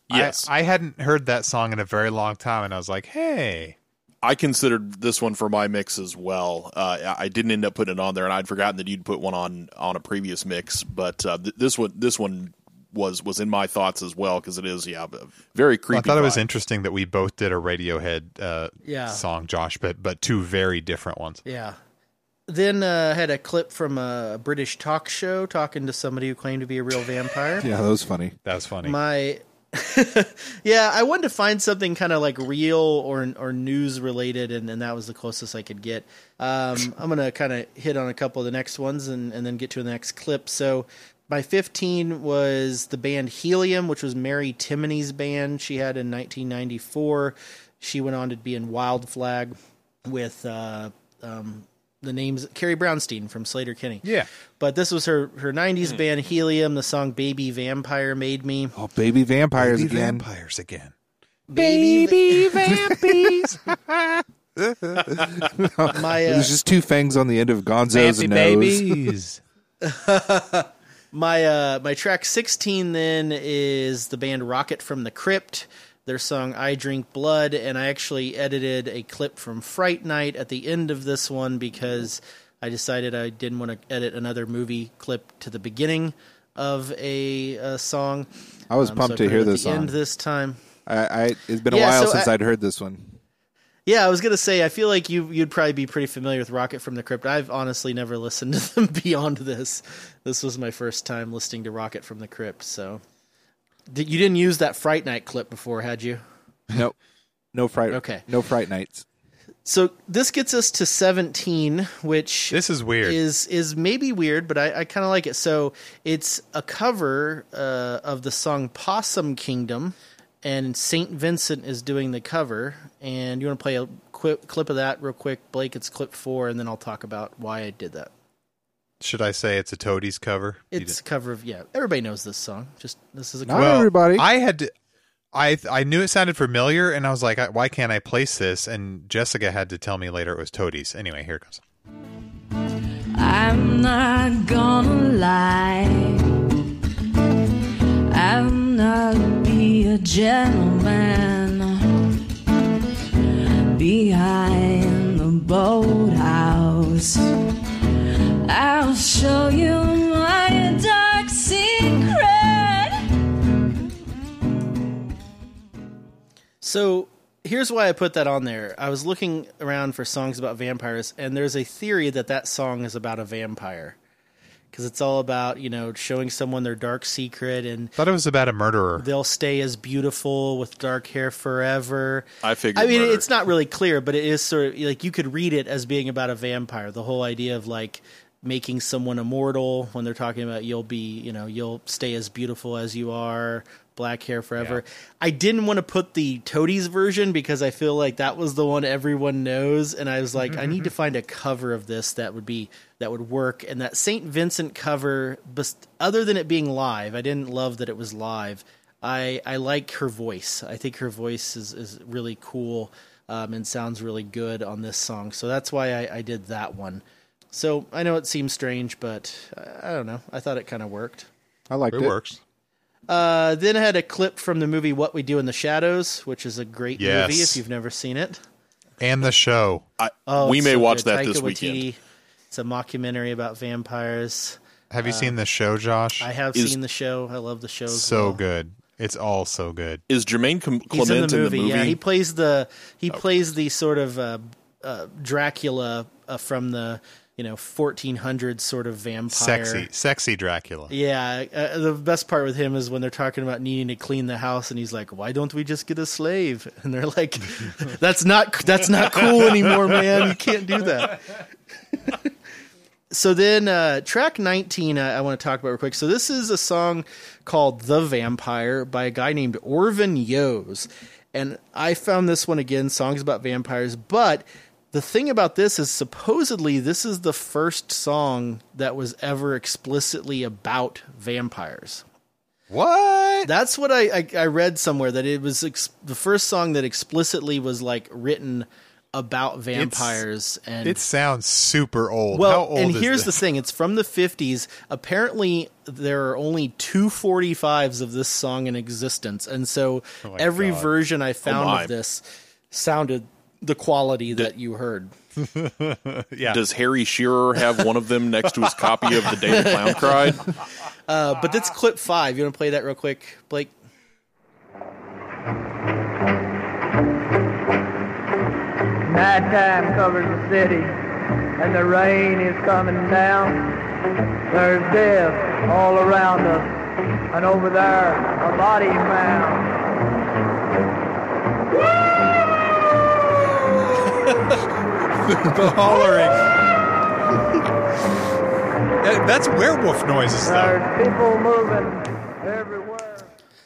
Yes. I, I hadn't heard that song in a very long time, and I was like, hey. I considered this one for my mix as well. Uh, I I didn't end up putting it on there, and I'd forgotten that you'd put one on on a previous mix. But uh, th- this one, this one was was in my thoughts as well because it is, yeah, very creepy. I thought it was interesting that we both did a Radiohead uh, Yeah. song, Josh, but but two very different ones. Yeah. Then uh, had a clip from a British talk show talking to somebody who claimed to be a real vampire. Yeah, that was funny. That was funny. My yeah, I wanted to find something kind of like real or or news related, and, and that was the closest I could get. Um, I'm gonna kind of hit on a couple of the next ones and, and then get to the next clip. So my 15 was the band Helium, which was Mary Timony's band. She had in 1994. She went on to be in Wild Flag with uh, um, the names Carrie Brownstein from Sleater-Kinney. yeah. But this was her her 90s band Helium. The song Baby Vampire made me. Oh, baby vampires Baby again. vampires again. Baby vampies. my uh, There's just two fangs on the end of Gonzo's Fancy nose. babies. my uh my track 16 then is the band Rocket from the Crypt. Their song I Drink Blood and I actually edited a clip from Fright Night at the end of this one because I decided I didn't want to edit another movie clip to the beginning of a, uh song. I was Um, pumped so to hear this the end this time. I, I it's been a Yeah, while so since I- I'd heard this one. Yeah, I was gonna say I feel like you you'd probably be pretty familiar with Rocket from the Crypt. I've honestly never listened to them beyond this. This was my first time listening to Rocket from the Crypt. So, Did- you didn't use that Fright Night clip before, had you? Nope. No fright. Okay. No fright nights. So this gets us to seventeen, which This is weird. is is maybe weird, but I, I kind of like it. So it's a cover uh, of the song "Possum Kingdom," and Saint Vincent is doing the cover. And you want to play a clip clip of that real quick. Blake, it's clip four, and then I'll talk about why I did that. Should I say it's a Toadies cover? It's a cover of yeah. Everybody knows this song. Just this is a Not cover. everybody. I had to. I I knew it sounded familiar, and I was like, "Why can't I place this?" And Jessica had to tell me later it was Toadies. Anyway, here it goes. I'm not gonna lie. I'm not be a gentleman behind the boathouse. I'll show you my dark secret. So here's why I put that on there. I was looking around for songs about vampires, and there's a theory that that song is about a vampire because it's all about you know showing someone their dark secret and Thought it was about a murderer. they'll stay as beautiful with dark hair forever. I figured. I mean, murder. it's not really clear, but it is sort of like you could read it as being about a vampire. The whole idea of like making someone immortal when they're talking about you'll be, you know, you'll stay as beautiful as you are, black hair forever. I didn't want to put the Toadies version because I feel like that was the one everyone knows, and I was like, I need to find a cover of this that would be that would work. And that Saint Vincent cover, bes- other than it being live, I didn't love that it was live. I I like her voice. I think her voice is is really cool um, and sounds really good on this song. So that's why I, I did that one. So I know it seems strange, but I I don't know. I thought it kind of worked. I liked it it. works. Uh, then I had a clip from the movie What We Do in the Shadows, which is a great Yes. movie if you've never seen it. And the show. I, Oh, we may so watch good. that Taika this Waititi. weekend. It's a mockumentary about vampires. Have you seen the show, Josh? I have Is- seen the show. I love the show. so well. good. It's all so good. Is Jermaine Com- He's in Clement the movie. Yeah, he plays the he plays the sort of uh, uh, Dracula uh, from the you know 1400s sort of vampire. Sexy, sexy Dracula. Yeah, uh, the best part with him is when they're talking about needing to clean the house, and he's like, "Why don't we just get a slave?" And they're like, "That's not that's not cool anymore, man. You can't do that." so then, uh, track nineteen, I, I want to talk about real quick. So this is a song called "The Vampire" by a guy named Orvin Yos, and I found this one again. Songs about vampires, but the thing about this is supposedly this is the first song that was ever explicitly about vampires. What? That's what I I, I read somewhere that it was ex- the first song that explicitly was like written about vampires and It sounds super old. well, How old and is here's the thing: it's from the '50s. Apparently, there are only two 45s of this song in existence, and so Oh every God. version I found my. of this sounded the quality that you heard. yeah. Does Harry Shearer have one of them next to his copy of The Day the Clown Cried? Uh, but that's clip five. You want to play that real quick, Blake? Nighttime covers the city, and the rain is coming down. There's death all around us, and over there, a body mound. the hollering. That's werewolf noises, though. There's people moving.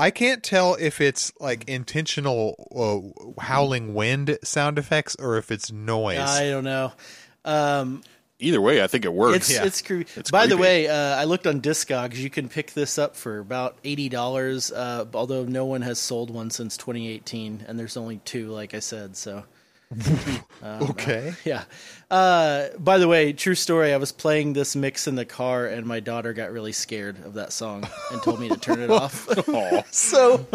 I can't tell if it's like intentional uh, howling wind sound effects or if it's noise. I don't know. Um, Either way, I think it works. it's Yeah. it's creepy. It's By the way, uh, I looked on Discogs. You can pick this up for about eighty dollars. Uh, although no one has sold one since 2018, and there's only two, like I said. So okay. yeah. Uh, by the way, true story. I was playing this mix in the car, and my daughter got really scared of that song and told me to turn it off. So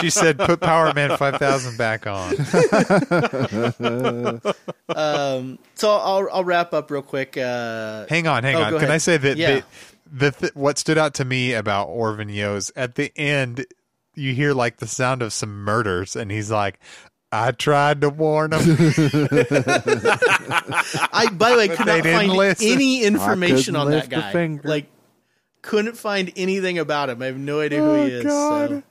She said, "Put Powerman 5000 back on." so I'll I'll wrap up real quick. Uh, Hang on, hang Oh, on. Can ahead. I say that Yeah. the, the th- what stood out to me about Orvin Yos at the end, you hear like the sound of some murders, and he's like, "I tried to warn him." I by the way could not find listen. any information on that lift a guy. finger. Like couldn't find anything about him. I have no idea who he is. So.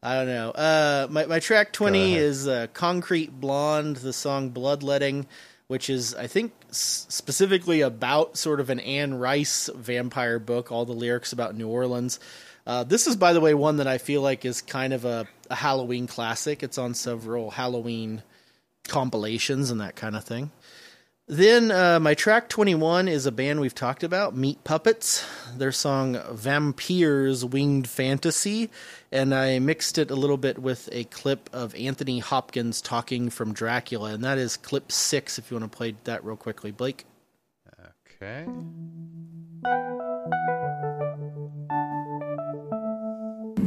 I don't know. Uh, my my track twenty is uh, "Concrete Blonde," the song "Bloodletting," which is I think s- specifically about sort of an Anne Rice vampire book. All the lyrics about New Orleans. Uh, this is, by the way, one that I feel like is kind of a, a Halloween classic. It's on several Halloween compilations and that kind of thing. Then uh, my track 21 is a band we've talked about, Meat Puppets. Their song Vampires Winged Fantasy. And I mixed it a little bit with a clip of Anthony Hopkins talking from Dracula. And that is clip six, if you want to play that real quickly. Blake? Okay.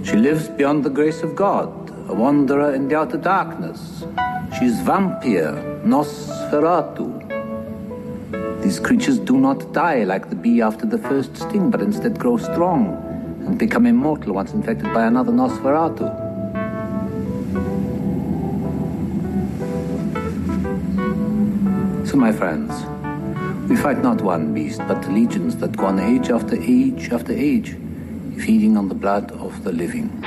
She lives beyond the grace of God, a wanderer in the outer darkness. She's vampire, Nosferatu. These creatures do not die like the bee after the first sting, but instead grow strong and become immortal once infected by another Nosferatu. So, my friends, we fight not one beast, but legions that go on age after age after age, feeding on the blood of the living.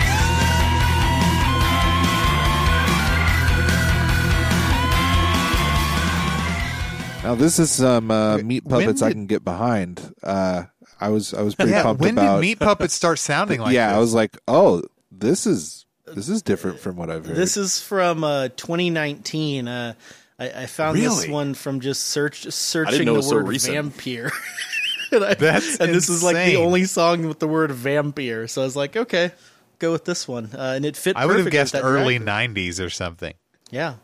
Now this is some uh, meat when puppets I can get behind. Uh, I was I was pretty Yeah, pumped when about. did Meat Puppets start sounding like yeah, this? I was like, oh, this is this is different from what I've heard. This is from uh, 2019. Uh, I, I found this one from just search searching the was so word vampire. and I- That's and this is like the insane. only song with the word vampire. So I was like, okay, go with this one, uh, and it fit. I would have with guessed that early Dracula. '90s or something. Yeah,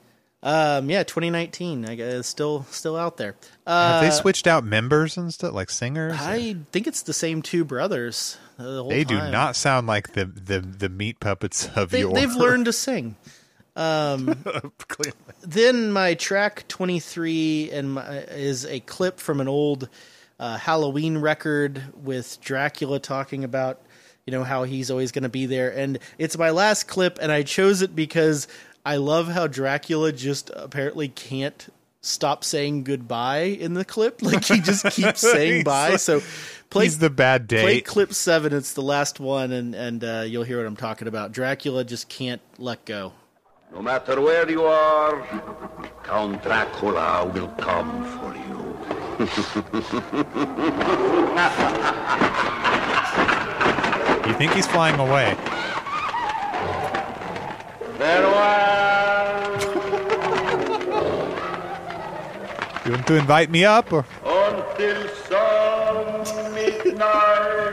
um, yeah, 2019. I guess still still out there. Have Uh, they switched out members and stuff, like singers? I think it's the same two brothers. uh, The whole they do time. not sound like the the, the meat puppets of They, your. they've learned to sing. Um, Clearly. then my track 23 and my, is a clip from an old uh, Halloween record with Dracula talking about you know how he's always going to be there. And it's my last clip and I chose it because I love how Dracula just apparently can't stop saying goodbye in the clip. Like he just keeps saying bye. so play He's the bad play clip 7 it's the last one and and uh, you'll hear what I'm talking about. Dracula just can't let go. No matter where you are, Count Dracula will come for you. You think he's flying away? Farewell You want to invite me up? Or until some midnight.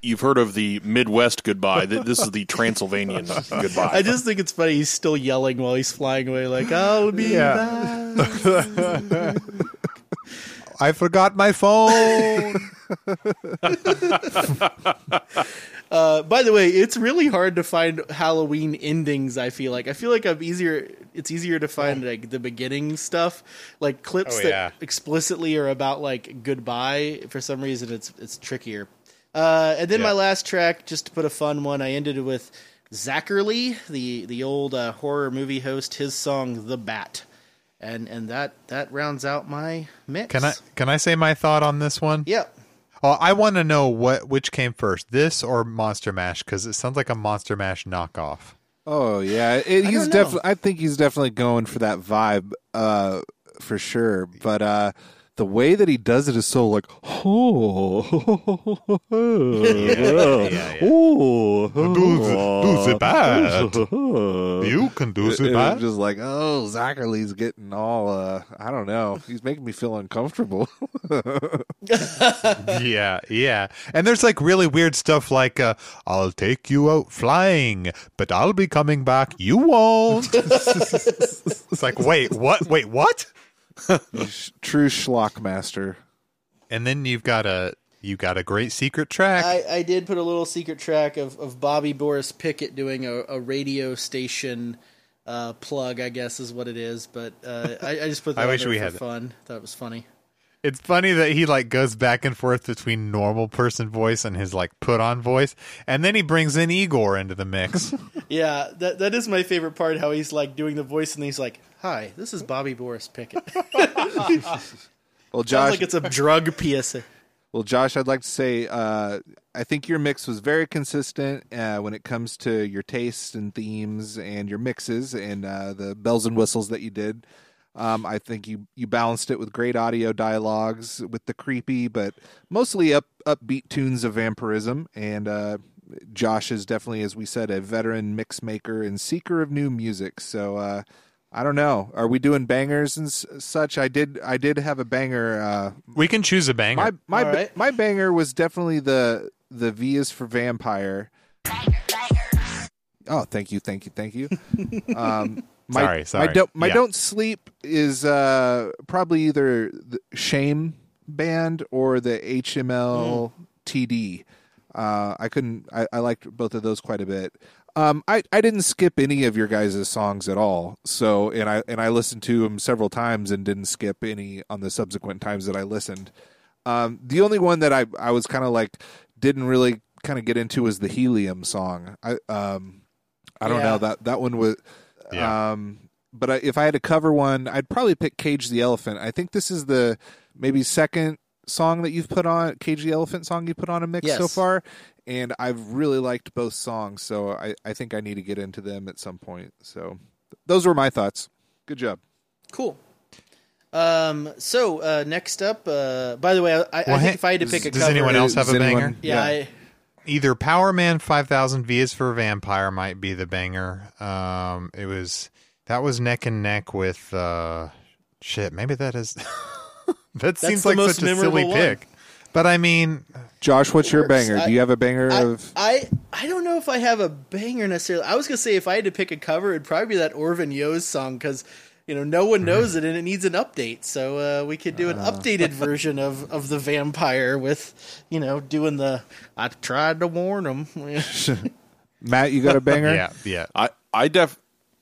You've heard of the Midwest goodbye. This is the Transylvanian goodbye. I just think it's funny. He's still yelling while he's flying away, like "I'll be Yeah. back." I forgot my phone. Uh, by the way, it's really hard to find Halloween endings. I feel like I feel like I'm easier. It's easier to find like the beginning stuff, like clips Oh, that yeah. explicitly are about like goodbye. For some reason, it's it's trickier. Uh, and then Yeah. my last track, just to put a fun one, I ended with Zacherle, the the old uh, horror movie host, his song "The Bat," and and that that rounds out my mix. Can I can I say my thought on this one? Yep. Oh, I want to know what which came first, this or Monster Mash, because it sounds like a Monster Mash knockoff. Oh yeah, it, he's definitely. I think he's definitely going for that vibe, uh, for sure. But uh, the way that he does it is so like, oh, yeah. oh, Do the- do the bad. You can do the bad. just like, oh, Zacherle's getting all. Uh, I don't know. He's making me feel uncomfortable. yeah, yeah. And there's like really weird stuff like, uh, I'll take you out flying, but I'll be coming back. You won't. it's like, wait, what? Wait, what? True schlockmaster. And then you've got a you got a great secret track. I, I did put a little secret track of, of Bobby Boris Pickett doing a, a radio station uh, plug, I guess is what it is. But uh, I, I just put that I wish there we for had it. fun. Thought it was funny. It's funny that he like goes back and forth between normal person voice and his like put on voice, and then he brings in Igor into the mix. Yeah, that that is my favorite part. How he's like doing the voice, and he's like, "Hi, this is Bobby Boris Pickett." Well, Sounds Josh, like it's a drug PSA. Well, Josh, I'd like to say uh, I think your mix was very consistent uh, when it comes to your tastes and themes and your mixes and uh, the bells and whistles that you did. Um, I think you, you balanced it with great audio dialogues with the creepy but mostly up upbeat tunes of vampirism, and uh, Josh is definitely, as we said, a veteran mix maker and seeker of new music. So uh, I don't know. Are we doing bangers and s- such? I did. I did have a banger. Uh, We can choose a banger. my my All right. my banger was definitely the the V is for vampire. Oh, thank you, thank you, thank you. Um, my, Sorry, sorry. My don't, my Yeah. don't sleep is uh, probably either the Shame band or the HML TD. Uh, I couldn't. I, I liked both of those quite a bit. Um, I, I didn't skip any of your guys' songs at all. So and I and I listened to them several times and didn't skip any on the subsequent times that I listened. Um, the only one that I I was kind of like didn't really kind of get into was the Helium song. I um I don't Yeah. know that that one was Yeah. um but I, if I had to cover one, I'd probably pick Cage the Elephant. I think this is the maybe second song that you've put on Cage the Elephant song you put on a mix so far, and I've really liked both songs. So I I think I need to get into them at some point. So th- those were my thoughts. Good job. Cool. Um. So uh, next up, uh, by the way, I, I think hey, if I had to pick a does cover, anyone else have Does a anyone- banger? yeah, I, Either Powerman 5000 V is for Vampire might be the banger. Um, it was that was neck and neck with uh, shit. Maybe that is that seems like such a silly one. pick. But I mean, Josh, what's your banger? I- Do you have a banger I, of? I I don't know if I have a banger necessarily. I was gonna say if I had to pick a cover, it'd probably be that Orvin Yo's song because you know no one knows it and it needs an update. So uh, we could do an updated version of of the vampire with you know doing the I tried to warn him. Matt, you got a banger? yeah, yeah. I I def.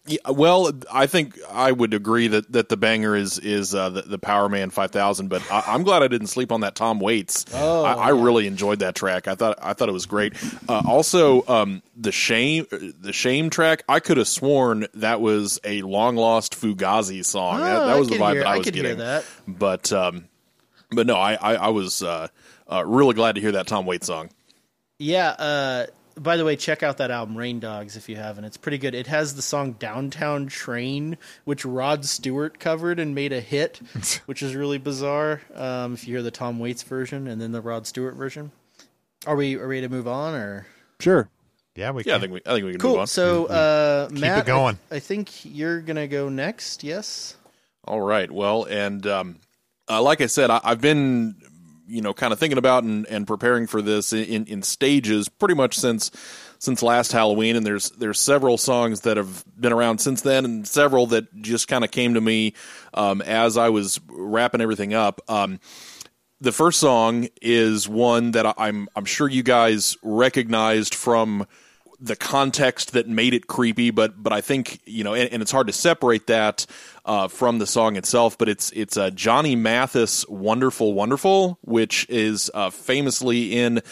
Yeah, well, I think I would agree that, that the banger is is uh, the, the Powerman 5000, but I, I'm glad I didn't sleep on that Tom Waits. Oh, I, I really enjoyed that track. I thought I thought it was great. Uh, also, um, the shame the shame track. I could have sworn that was a long lost Fugazi song. that, Oh, that I was the vibe hear- that I I was hear getting. that. But um, but no, I I, I was uh, uh, really glad to hear that Tom Waits song. Yeah. By the way, check out that album Rain Dogs if you haven't. It's pretty good. It has the song Downtown Train, which Rod Stewart covered and made a hit, which is really bizarre. Um, if you hear the Tom Waits version and then the Rod Stewart version. Are we are we ready to move on or Sure. Yeah, we Yeah, I can. think we I think we can move on. So uh, Matt, it going. I, I think you're gonna go next. Yes. All right. Well, and um, uh, like I said, I, I've been, you know, kind of thinking about and, and preparing for this in, in stages pretty much since since last Halloween. And there's there's several songs that have been around since then, and several that just kind of came to me um, as I was wrapping everything up. Um, the first song is one that I'm I'm sure you guys recognized from the context that made it creepy, but but I think you know, and, and it's hard to separate that uh, from the song itself. But it's it's uh, Johnny Mathis, "Wonderful, Wonderful," which is uh, famously in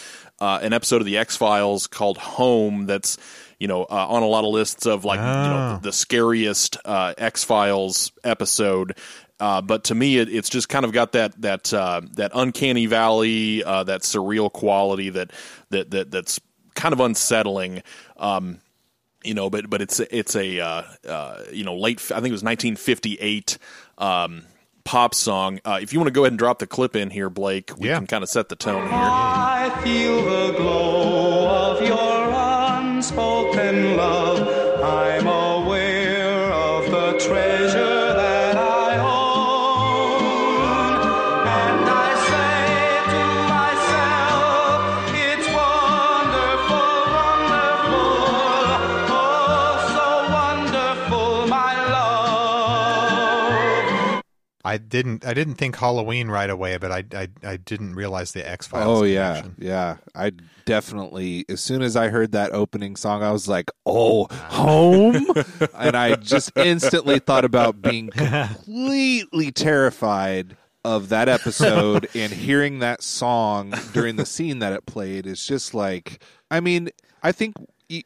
uh, an episode of the X Files called "Home." That's you know uh, on a lot of lists of like you know the, the scariest uh, X Files episode. Uh, but to me, it, it's just kind of got that that uh, that uncanny valley, uh, that surreal quality that that that that's kind of unsettling. Um, you know, but but it's it's a uh, uh, you know late I think it was 1958 um, pop song. Uh, if you want to go ahead and drop the clip in here, Blake, we Yeah. can kind of set the tone here. I feel the glow of your unspoken love. I didn't. I didn't think Halloween right away, but I I, I didn't realize the X Files. Oh yeah, yeah. I definitely as soon as I heard that opening song, I was like, "Oh, home!" and I just instantly thought about being completely terrified of that episode and hearing that song during the scene that it played is just like, I mean, I think.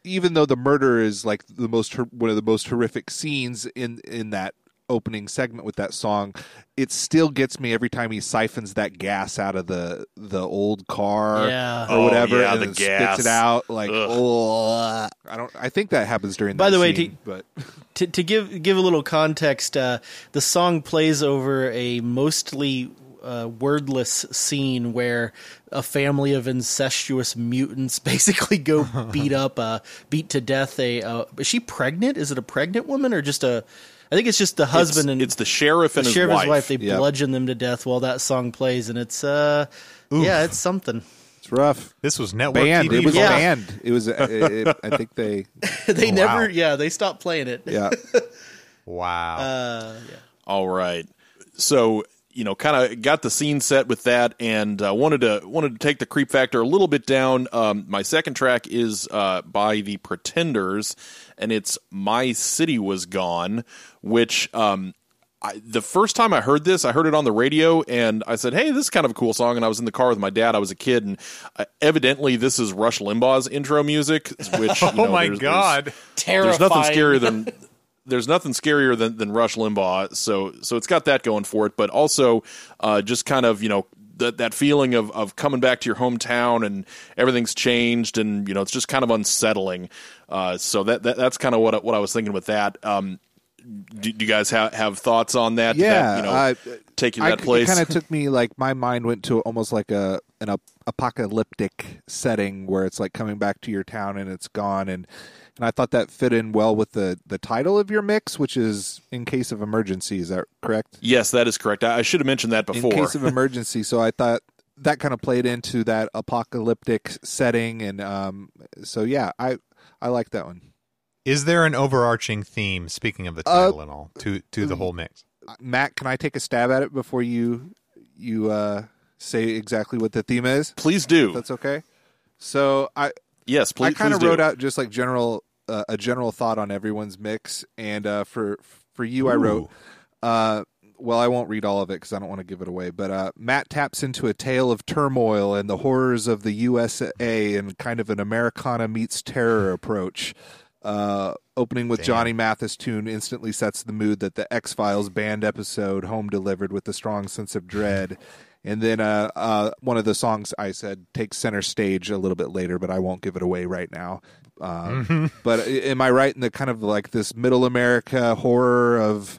Even though the murder is like the most one of the most horrific scenes in in that opening segment with that song, it still gets me every time he siphons that gas out of the the old car Yeah. or Oh, whatever yeah, and the then gas. spits it out like Ugh. oh I don't I think that happens during By that the way, scene, to- but to, to give give a little context, uh, the song plays over a mostly a wordless scene where a family of incestuous mutants basically go beat up, uh, beat to death a. Uh, is she pregnant? Is it a pregnant woman or just a? I think it's just the husband it's, and it's the sheriff and his sheriff and wife. his wife. They Yep. bludgeon them to death while that song plays, and it's uh, yeah, it's something. It's rough. This was network Banned. TV. It was Yeah. banned. It was. uh, It, it, I think they. they Oh, never, wow. yeah, they stopped playing it. Yeah. Wow. Uh, yeah. All right. So you know, kind of got the scene set with that, and uh, wanted to wanted to take the creep factor a little bit down. Um, my second track is uh, by the Pretenders, and it's "My City Was Gone," which. Um, I, the first time I heard this, I heard it on the radio, and I said, "Hey, this is kind of a cool song." And I was in the car with my dad. I was a kid, and uh, evidently, this is Rush Limbaugh's intro music. Which, you oh know, my there's- there's- god. there's nothing scarier than there's nothing scarier than, than Rush Limbaugh. So so it's got that going for it, but also uh, just kind of you know that that feeling of of coming back to your hometown and everything's changed and you know it's just kind of unsettling. Uh, so that, that that's kind of what I- what I was thinking with that. Um, do, do you guys have have thoughts on that? Yeah, that, you know, I- take you to I, that place. It kind of took me like my mind went to almost like a an ap- apocalyptic setting where it's like coming back to your town and it's gone and and I thought that fit in well with the the title of your mix, which is in case of emergency. Is that correct? yes, that is correct. I, I should have mentioned that before. In case of emergency. so I thought that kind of played into that apocalyptic setting, and um, so yeah, I I like that one. Is there an overarching theme, speaking of the Uh, title and all, to to the whole mix? Matt, can I take a stab at it before you you uh, say exactly what the theme is? please do. That's okay. So I yes, please. I kind of please do. wrote out just like general uh, a general thought on everyone's mix, and uh, for for you, I wrote. Uh, well, I won't read all of it because I don't want to give it away. But uh, Matt taps into a tale of turmoil and the horrors of the USA and kind of an Americana meets terror approach. Uh, opening with Johnny Mathis tune instantly sets the mood that the X Files banned episode "Home Delivered" with a strong sense of dread. And then uh, uh, one of the songs I said takes center stage a little bit later, but I won't give it away right now. Um, But am I right in the kind of like this middle America horror of?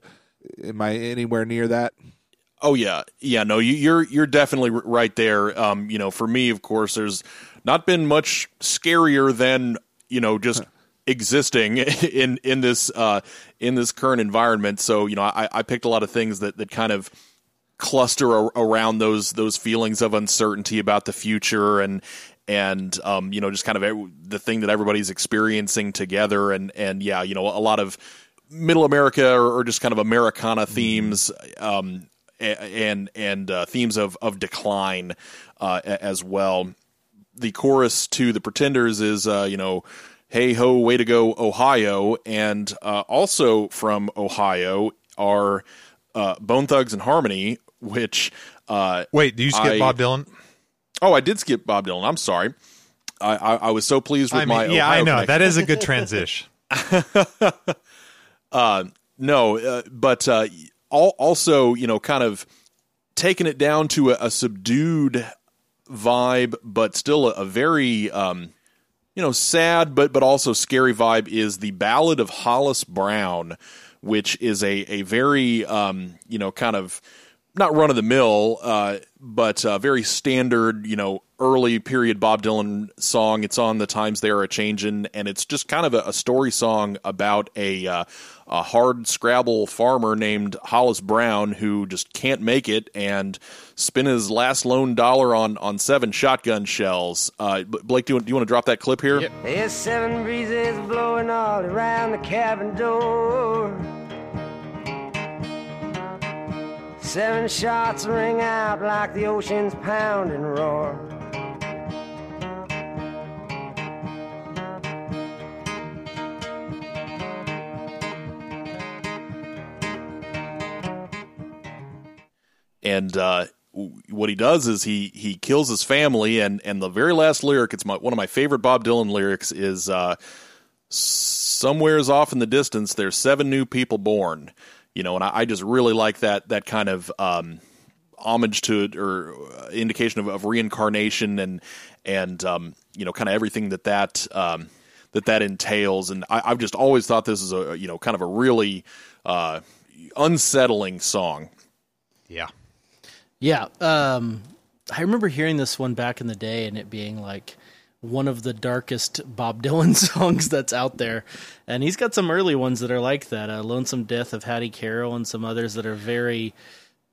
Am I anywhere near that? Oh yeah, yeah. No, you, you're you're definitely right there. Um, you know, for me, of course, there's not been much scarier than you know just existing in in this uh, in this current environment. So you know, I, I picked a lot of things that that kind of cluster ar- around those those feelings of uncertainty about the future and and um, you know just kind of the thing that everybody's experiencing together and and yeah you know a lot of middle America or, or just kind of Americana themes um, and and uh, themes of of decline uh, as well. The chorus to the Pretenders is uh, you know. Hey ho, way to go, Ohio! And uh, also from Ohio are uh, Bone Thugs and Harmony, which uh, Wait, do you skip I- Bob Dylan? Oh, I did skip Bob Dylan. I'm sorry. I, I, I was so pleased with I my yeah, Ohio I know connection. that is a good transition. Uh, no, uh, but uh, al- also, you know, kind of taking it down to a, a subdued vibe, but still a, a very, um, you know, sad but but also scary vibe is the Ballad of Hollis Brown, which is a a very, um, you know, kind of not run of the mill, uh, but uh, very standard, you know, early period Bob Dylan song. It's on the Times They Are a Changin', and it's just kind of a, a story song about a uh, a hard scrabble farmer named Hollis Brown who just can't make it and spend his last lone dollar on on seven shotgun shells. Uh, Blake, do you, do you want to drop that clip here? There's seven breezes blowing all around the cabin door. Seven shots ring out like the ocean's pounding roar. and uh, what he does is he he kills his family and and the very last lyric it's my one of my favorite Bob Dylan lyrics is uh, somewhere's off in the distance there's seven new people born you know and I, I just really like that that kind of um, homage to it or uh, indication of, of reincarnation and and um, you know kind of everything that that um, that that entails and I, I've just always thought this is a you know kind of a really uh, unsettling song Yeah. Yeah. Um, I remember hearing this one back in the day and it being like one of the darkest Bob Dylan songs that's out there. And he's got some early ones that are like that. Uh, Lonesome Death of Hattie Carroll and some others that are very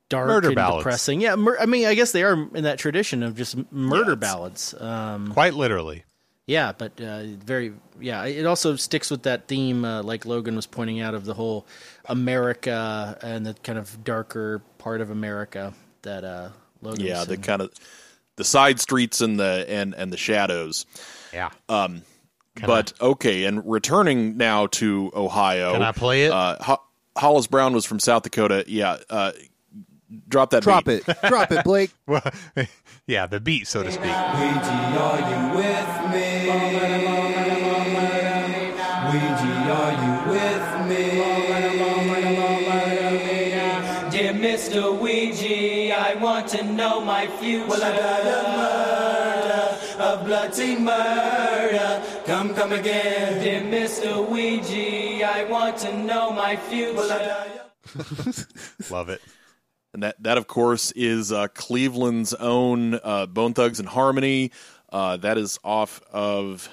dark Murder and ballads. depressing. Yeah. Mur- I mean, I guess they are in that tradition of just murder ballads. Um, Quite literally. yeah, but uh, very yeah. It also sticks with that theme, uh, like Logan was pointing out, of the whole America and the kind of darker part of America that uh, Logan. Yeah, the kind of the side streets and the and and the shadows. Yeah. Um, Can but okay, and returning now to Ohio. Can I play it? Uh, Ho- Hollis Brown was from South Dakota. Yeah, uh, drop that. Drop beat. it. Drop it, Blake. Well, yeah, the beat, so to speak. Want to know my future. Well, I died of murder, of bloody murder. Come, come again. Dear Mr. Ouija, I want to know my future. Well, I died Love it. And that, that of course, is uh, Cleveland's own uh, Bone Thugs and Harmony. Uh, that is off of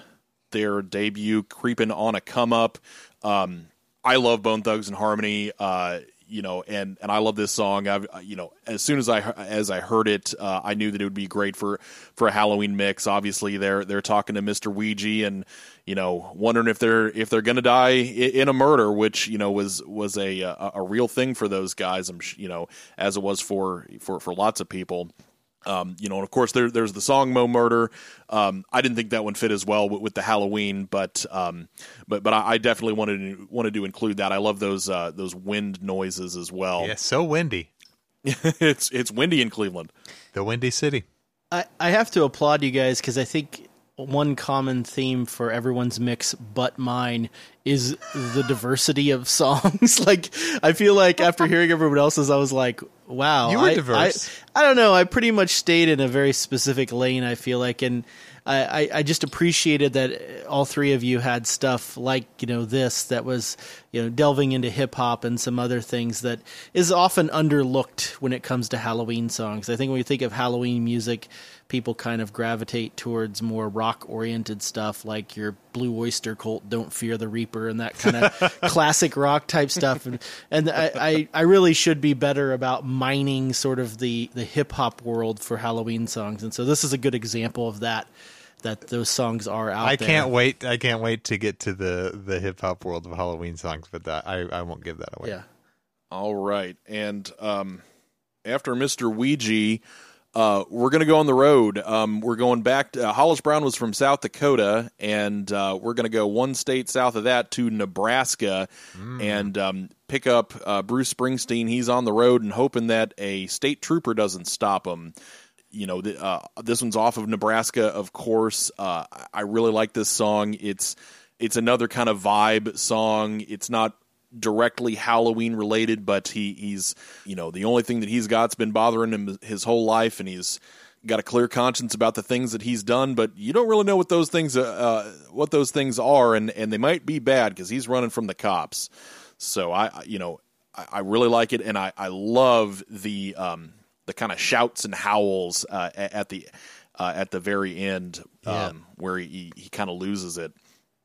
their debut, Creeping on a Come Up. Um, I love Bone Thugs and Harmony. Uh, you know, and, and I love this song. I've uh, you know, as soon as I as I heard it, uh, I knew that it would be great for for a Halloween mix. Obviously, they're they're talking to Mister Ouija and you know wondering if they're if they're going to die in a murder, which you know was was a a, a real thing for those guys. I'm you know as it was for for for lots of people. Um, you know, and of course there, there's the song "Mo Murder." Um, I didn't think that one fit as well with, with the Halloween, but um, but but I, I definitely wanted to, wanted to include that. I love those uh, those wind noises as well. Yeah, so windy. it's it's windy in Cleveland. The Windy City. I, I have to applaud you guys because I think one common theme for everyone's mix but mine is the diversity of songs. like I feel like after hearing everyone else's, I was like, wow, You were I- diverse. I, I don't know. I pretty much stayed in a very specific lane. I feel like, and I, I, I just appreciated that all three of you had stuff like you know this that was you know delving into hip hop and some other things that is often underlooked when it comes to Halloween songs. I think when you think of Halloween music, people kind of gravitate towards more rock oriented stuff like your Blue Oyster Cult, Don't Fear the Reaper, and that kind of classic rock type stuff. And, and I, I, I really should be better about mining sort of the, the hip hop world for Halloween songs. And so this is a good example of that. That those songs are out I there. can't wait. I can't wait to get to the the hip hop world of Halloween songs, but that I, I won't give that away. Yeah. All right, and um, after Mister Ouija, uh, we're going to go on the road. Um, we're going back. To, uh, Hollis Brown was from South Dakota, and uh, we're going to go one state south of that to Nebraska, and um, pick up uh, Bruce Springsteen. He's on the road and hoping that a state trooper doesn't stop him. You know, the, uh, this one's off of Nebraska, of course. Uh, I really like this song. It's it's another kind of vibe song. It's not directly Halloween related, but he he's you know the only thing that he's got's been bothering him his whole life, and he's got a clear conscience about the things that he's done. But you don't really know what those things uh, uh, what those things are, and and they might be bad because he's running from the cops. So I I- you know I, I really like it, and I I love the um the kind of shouts and howls uh, at the uh, at the very end um, Yeah. where he he kind of loses it.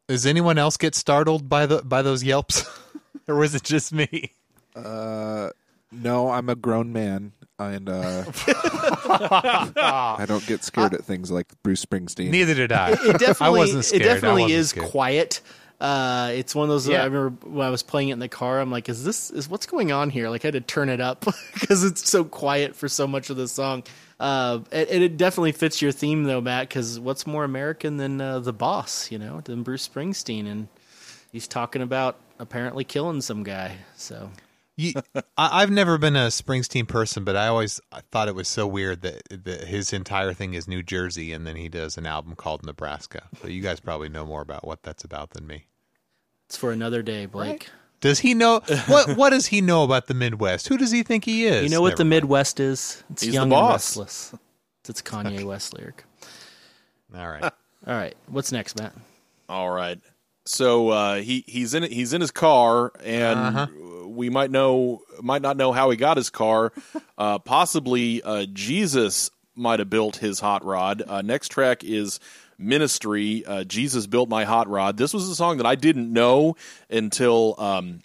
Does anyone else get startled by the by those yelps, or was it just me? Uh, no, I'm a grown man, and uh, I don't get scared at things like Bruce Springsteen. Neither did I. It, it definitely, I wasn't scared. It definitely wasn't is scared. quiet. Uh, it's one of those. Yeah. I remember when I was playing it in the car. I'm like, "Is this is what's going on here?" Like, I had to turn it up because it's so quiet for so much of the song. Uh, and, and it definitely fits your theme though, Matt. Because what's more American than uh, the boss? You know, than Bruce Springsteen, and he's talking about apparently killing some guy. So You, I, I've never been a Springsteen person, but I always I thought it was so weird that, that his entire thing is New Jersey, and then he does an album called Nebraska. So you guys probably know more about what that's about than me. it's for another day, Blake. Does he know what? What does he know about the Midwest? Who does he think he is? You know what the mind. Midwest is? It's He's the young and boss. restless. It's Kanye West lyric. All right. All right, what's next, Matt? All right. So uh, he he's in he's in his car, and Uh-huh. we might know might not know how he got his car. Uh, possibly uh, Jesus might have built his hot rod. Uh, next track is Ministry. Uh, Jesus built my hot rod. This was a song that I didn't know until um,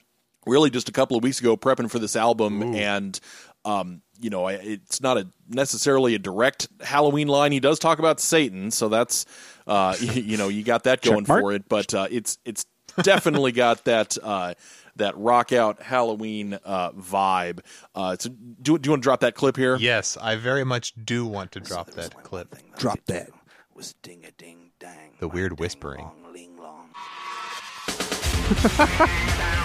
really just a couple of weeks ago, prepping for this album, and um, you know, I, it's not a necessarily a direct Halloween line. He does talk about Satan, so that's uh, you, you know, you got that going mark. for it. But uh, it's it's definitely got that. Uh, that rock out Halloween uh, vibe. Uh, so do, do you want to drop that clip here? Yes, I very much do want to drop that clip. Drop that. Was ding a ding dang. The weird whispering. Ling long.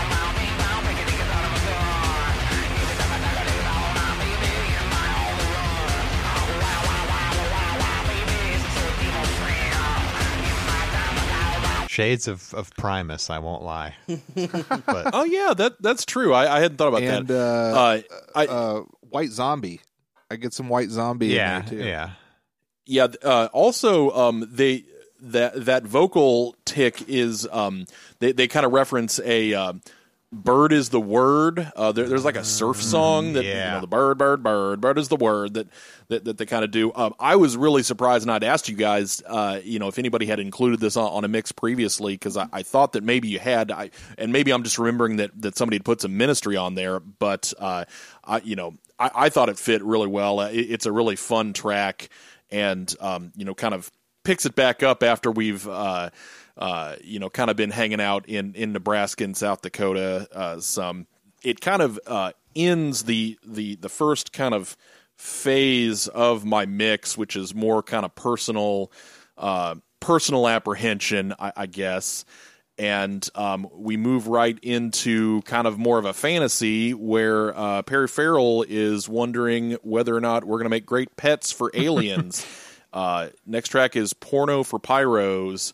Shades of, of Primus, I won't lie. but Oh yeah, that that's true. I, I hadn't thought about And that. uh, Uh, I, uh, White Zombie. I get some White Zombie yeah, in there too. yeah. Yeah. Uh, also, um, they that that vocal tick is um, they they kind of reference a um bird is the word. Uh, there, there's like a surf song that you know the bird, bird, bird, bird is the word that that, that they kind of do. Um, I was really surprised, and I'd asked you guys, uh, you know, if anybody had included this on, on a mix previously, because I, I thought that maybe you had. I and maybe I'm just remembering that that somebody had put some ministry on there, but uh, I, you know, I, I thought it fit really well. Uh, It, it's a really fun track, and um, you know, kind of picks it back up after we've. Uh, uh, you know, kind of been hanging out in, in Nebraska and South Dakota. Uh, some it kind of uh, ends the the the first kind of phase of my mix, which is more kind of personal, uh, personal apprehension, I, I guess. And um, we move right into kind of more of a fantasy where uh, Perry Farrell is wondering whether or not we're going to make great pets for aliens. uh, next track is Porno for Pyros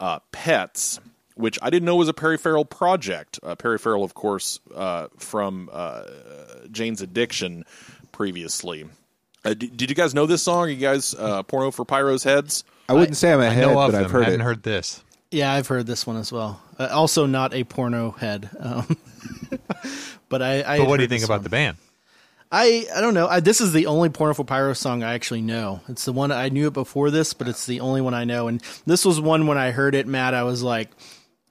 uh, Pets, which I didn't know was a Perry Farrell project. Uh, Perry Farrell, of course, uh, from uh, Jane's Addiction previously. Uh, d- did you guys know this song? You guys, uh, Porno for Pyros Heads? I wouldn't say I'm I ahead, know of but them. I've heard I Hadn't it. heard this. Yeah, I've heard this one as well. Uh, also, not a porno head. Um, but I. I But what do you think about the band? I I don't know. I, this is the only Porno for Pyro song I actually know. It's the one I knew it before this, but it's the only one I know. And this was one when I heard it, Matt. I was like,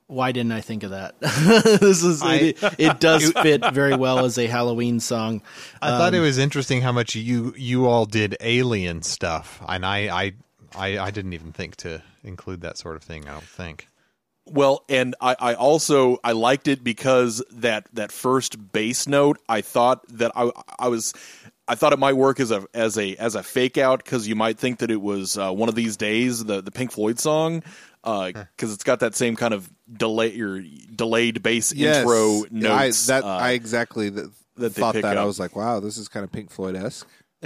why didn't I think of that? this is it, it does fit very well as a Halloween song. I thought Um, it was interesting how much you you all did alien stuff, and I I I, I didn't even think to include that sort of thing. I don't think. Well, and I, I also I liked it because that that first bass note. I thought that I I was I thought it might work as a as a as a fake out because you might think that it was uh, one of these days the the Pink Floyd song because it's got that same kind of delay or delayed bass Yes. intro I, notes. that uh, I exactly th- that they thought pick that. I was like, wow, this is kind of Pink Floyd esque.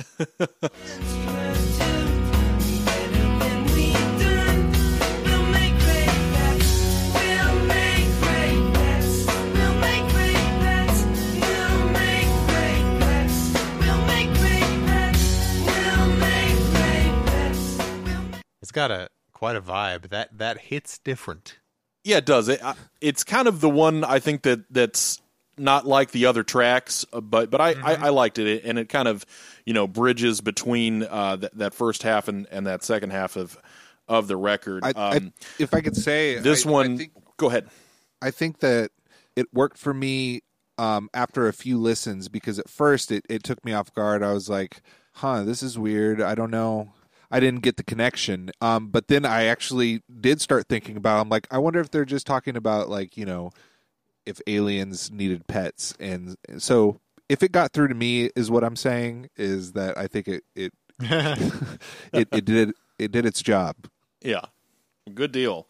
It's got a quite a vibe. That that hits different. Yeah, it does. It, I- it's kind of the one I think that that's not like the other tracks, uh, but but I, I, I liked it, and it kind of you know bridges between uh, that that first half and, and that second half of of the record. I, I, um, if I could say this I- I one, think- go ahead. I think that it worked for me um, after a few listens because at first it, it took me off guard. I was like, huh, this is weird. I don't know. I didn't get the connection. Um, but then I actually did start thinking about I'm like, I wonder if they're just talking about like, you know, if aliens needed pets. And so if it got through to me is what I'm saying is that I think it it it, it did it did its job. Yeah, good deal.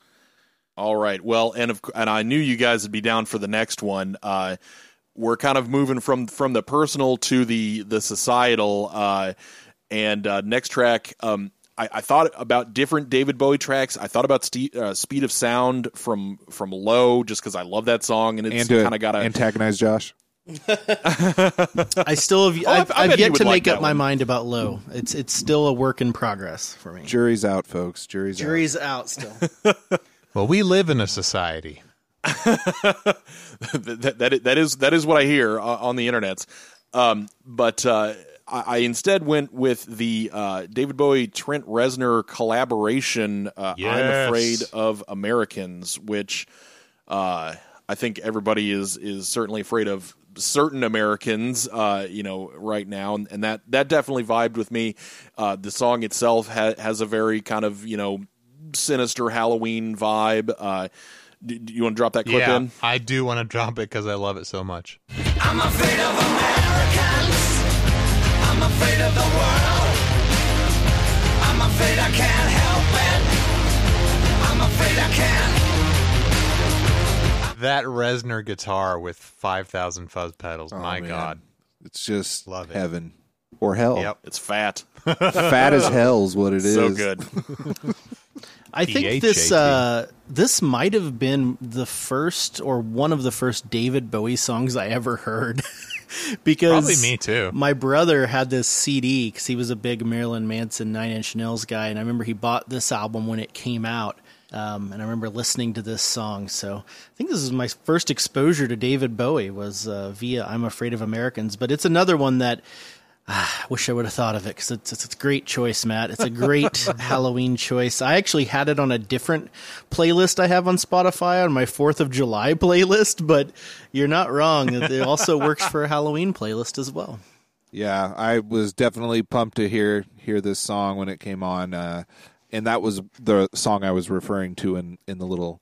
All right. Well, and of, and I knew you guys would be down for the next one. Uh, we're kind of moving from from the personal to the the societal. Uh, and uh, next track, um, I, I thought about different David Bowie tracks. I thought about Ste- uh, Speed of Sound from from Low, just because I love that song, and it's kind of got a antagonize Josh. I still have. Oh, I- I've, I I've yet would to like make up that my mind about Low. It's it's still a work in progress for me. Jury's out, folks. Jury's out. Jury's out still. Well, we live in a society. that, that that is that is what I hear uh, on the internets. Um, but uh, I, I instead went with the uh, David Bowie Trent Reznor collaboration. Uh, I'm afraid of Americans, which uh, I think everybody is is certainly afraid of certain Americans, uh, you know, right now, and, and that that definitely vibed with me. Uh, the song itself ha- has a very kind of you know sinister Halloween vibe. Uh, do, do you want to drop that clip yeah, in? I do want to drop it because I love it so much. Afraid of the world. I'm afraid I can't help it. I'm afraid I can't. That Reznor guitar with 5,000 fuzz pedals. Oh, my man. God. It's just Love it. heaven or hell. Yep. It's fat. Fat as hell is what it is. so good. I think this uh, this might have been the first or one of the first David Bowie songs I ever heard. because Probably me too. My brother had this CD because he was a big Marilyn Manson Nine Inch Nails guy, and I remember he bought this album when it came out. Um, and I remember listening to this song. So I think this is my first exposure to David Bowie was uh, via "I'm Afraid of Americans." But it's another one that I wish I would have thought of it because it's, it's, it's a great choice, Matt. It's a great Halloween choice. I actually had it on a different playlist I have on Spotify on my Fourth of July playlist, but you're not wrong. It also works for a Halloween playlist as well. Yeah, I was definitely pumped to hear hear this song when it came on, uh, and that was the song I was referring to in in the little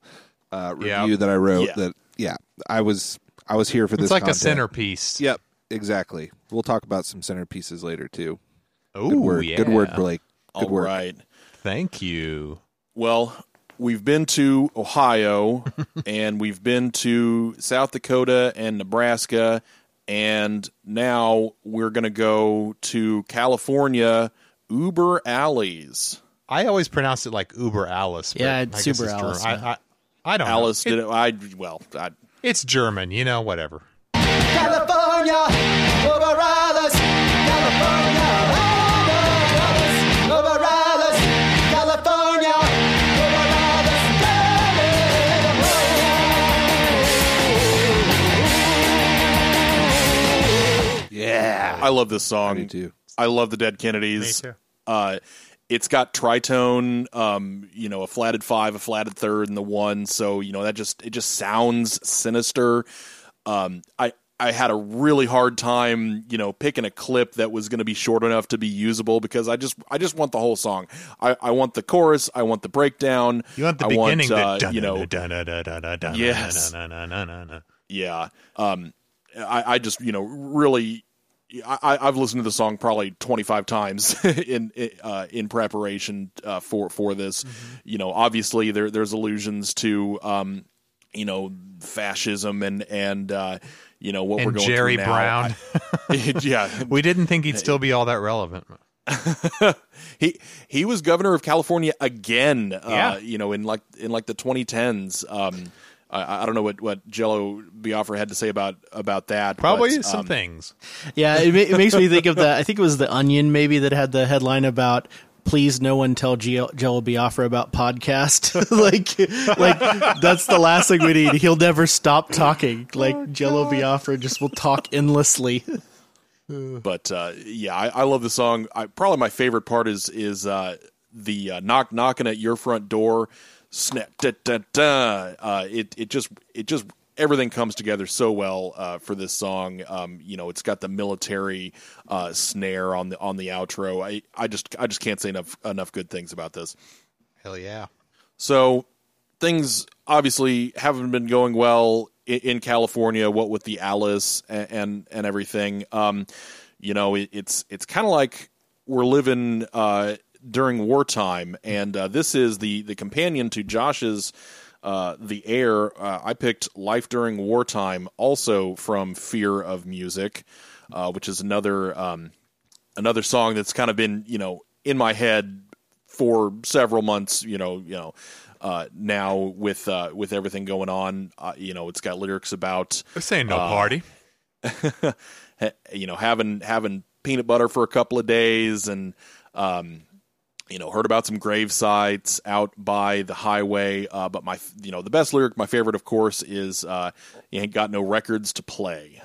uh, Yeah. review that I wrote. Yeah. That yeah, I was I was here for this. It's like content. a centerpiece. Yep, exactly. We'll talk about some centerpieces later too. Oh, Good word, yeah. good word, Blake. Good All word. right. Thank you. Well, we've been to Ohio and we've been to South Dakota and Nebraska, and now we're going to go to California, Uber Alles. I always pronounce it like Uber Alice. but Yeah, it's Uber German. Alice, I, yeah. I, I don't Alice know. did it. I well, I, It's German, you know, whatever. California, over Alice. California, over Alice. Over Alice. California. Yeah, I love this song. I too. I love the Dead Kennedys. Me too. Uh, it's got tritone, um, you know, a flatted five, a flatted third, and the one. So you know that just it just sounds sinister. Um, I I had a really hard time, you know, picking a clip that was going to be short enough to be usable because I just I just want the whole song. I, I want the chorus. I want the breakdown. You want the I beginning, Want, uh, you know, Yes. Yeah. Um, I, I just, you know, really, I, I've listened to the song probably 25 times in, uh, in preparation, uh, for, for this, Mm-hmm. you know, obviously there, there's allusions to, um, you know, fascism and, and, uh, you know, what we're going Jerry through now. Brown. I- yeah. We didn't think he'd still be all that relevant. he he was governor of California again. Uh, Yeah. you know, in like in like the 2010s. Um, I, I don't know what what Jello Biafra had to say about about that. Probably but, some um, things. Yeah, it, ma- it makes me think of the. I think it was the Onion maybe that had the headline about. Please, no one tell Gio- Jello Biafra about podcast. like, like that's the last thing we need. He'll never stop talking. Like Jello Biafra just will talk endlessly. But uh, yeah, I, I love the song. I, probably my favorite part is is uh, the uh, knock knocking at your front door. Snap da da da. Uh, it it just it just everything comes together so well uh, for this song. Um, you know, it's got the military uh, snare on the on the outro. I, I just I just can't say enough enough good things about this. Hell yeah. So things obviously haven't been going well in, in California. What with the Alice and and, and everything, um, you know, it, it's it's kind of like we're living uh, during wartime, and uh, this is the the companion to Josh's. Uh, the air uh, I picked "Life During Wartime," also from Fear of Music, uh, which is another um, another song that's kind of been you know in my head for several months. You know, you know, uh, now with uh, with everything going on, uh, you know, it's got lyrics about ain't no Uh, party. you know having having peanut butter for a couple of days and um you know, heard about some grave sites out by the highway. Uh, but my, you know, the best lyric, my favorite, of course, is uh, "You ain't got no records to play."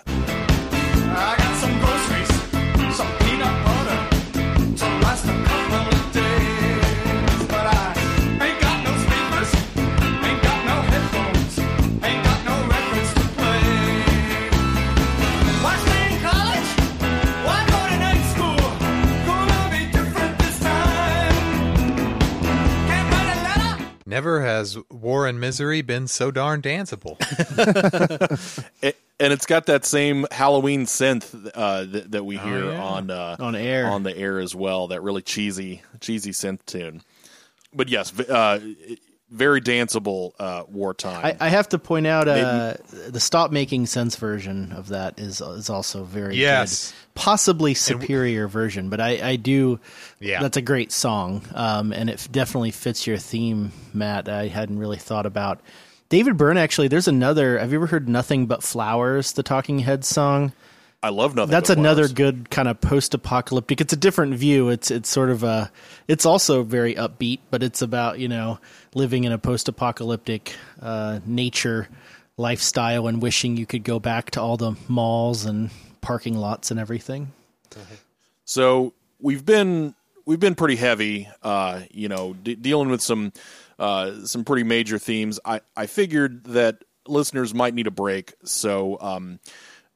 Misery been so darn danceable. It, and it's got that same Halloween synth uh, that, that we hear yeah. on uh, On air. on the air as well. That really cheesy cheesy synth tune. But yes, uh, very danceable uh, wartime. I, I have to point out uh, the Stop Making Sense version of that is is also very Yes. good. Possibly superior version, but I, I do. Yeah. that's a great song, um, and it definitely fits your theme, Matt. I hadn't really thought about David Byrne. Actually, there's another. Have you ever heard "Nothing But Flowers"? The Talking Heads song. I love nothing. That's But another Flowers. good kind of post-apocalyptic. It's a different view. It's it's sort of a. It's also very upbeat, but it's about you know living in a post-apocalyptic uh, nature lifestyle and wishing you could go back to all the malls and parking lots and everything. So we've been we've been pretty heavy, uh, you know, de- dealing with some uh, some pretty major themes. I I figured that listeners might need a break. So um,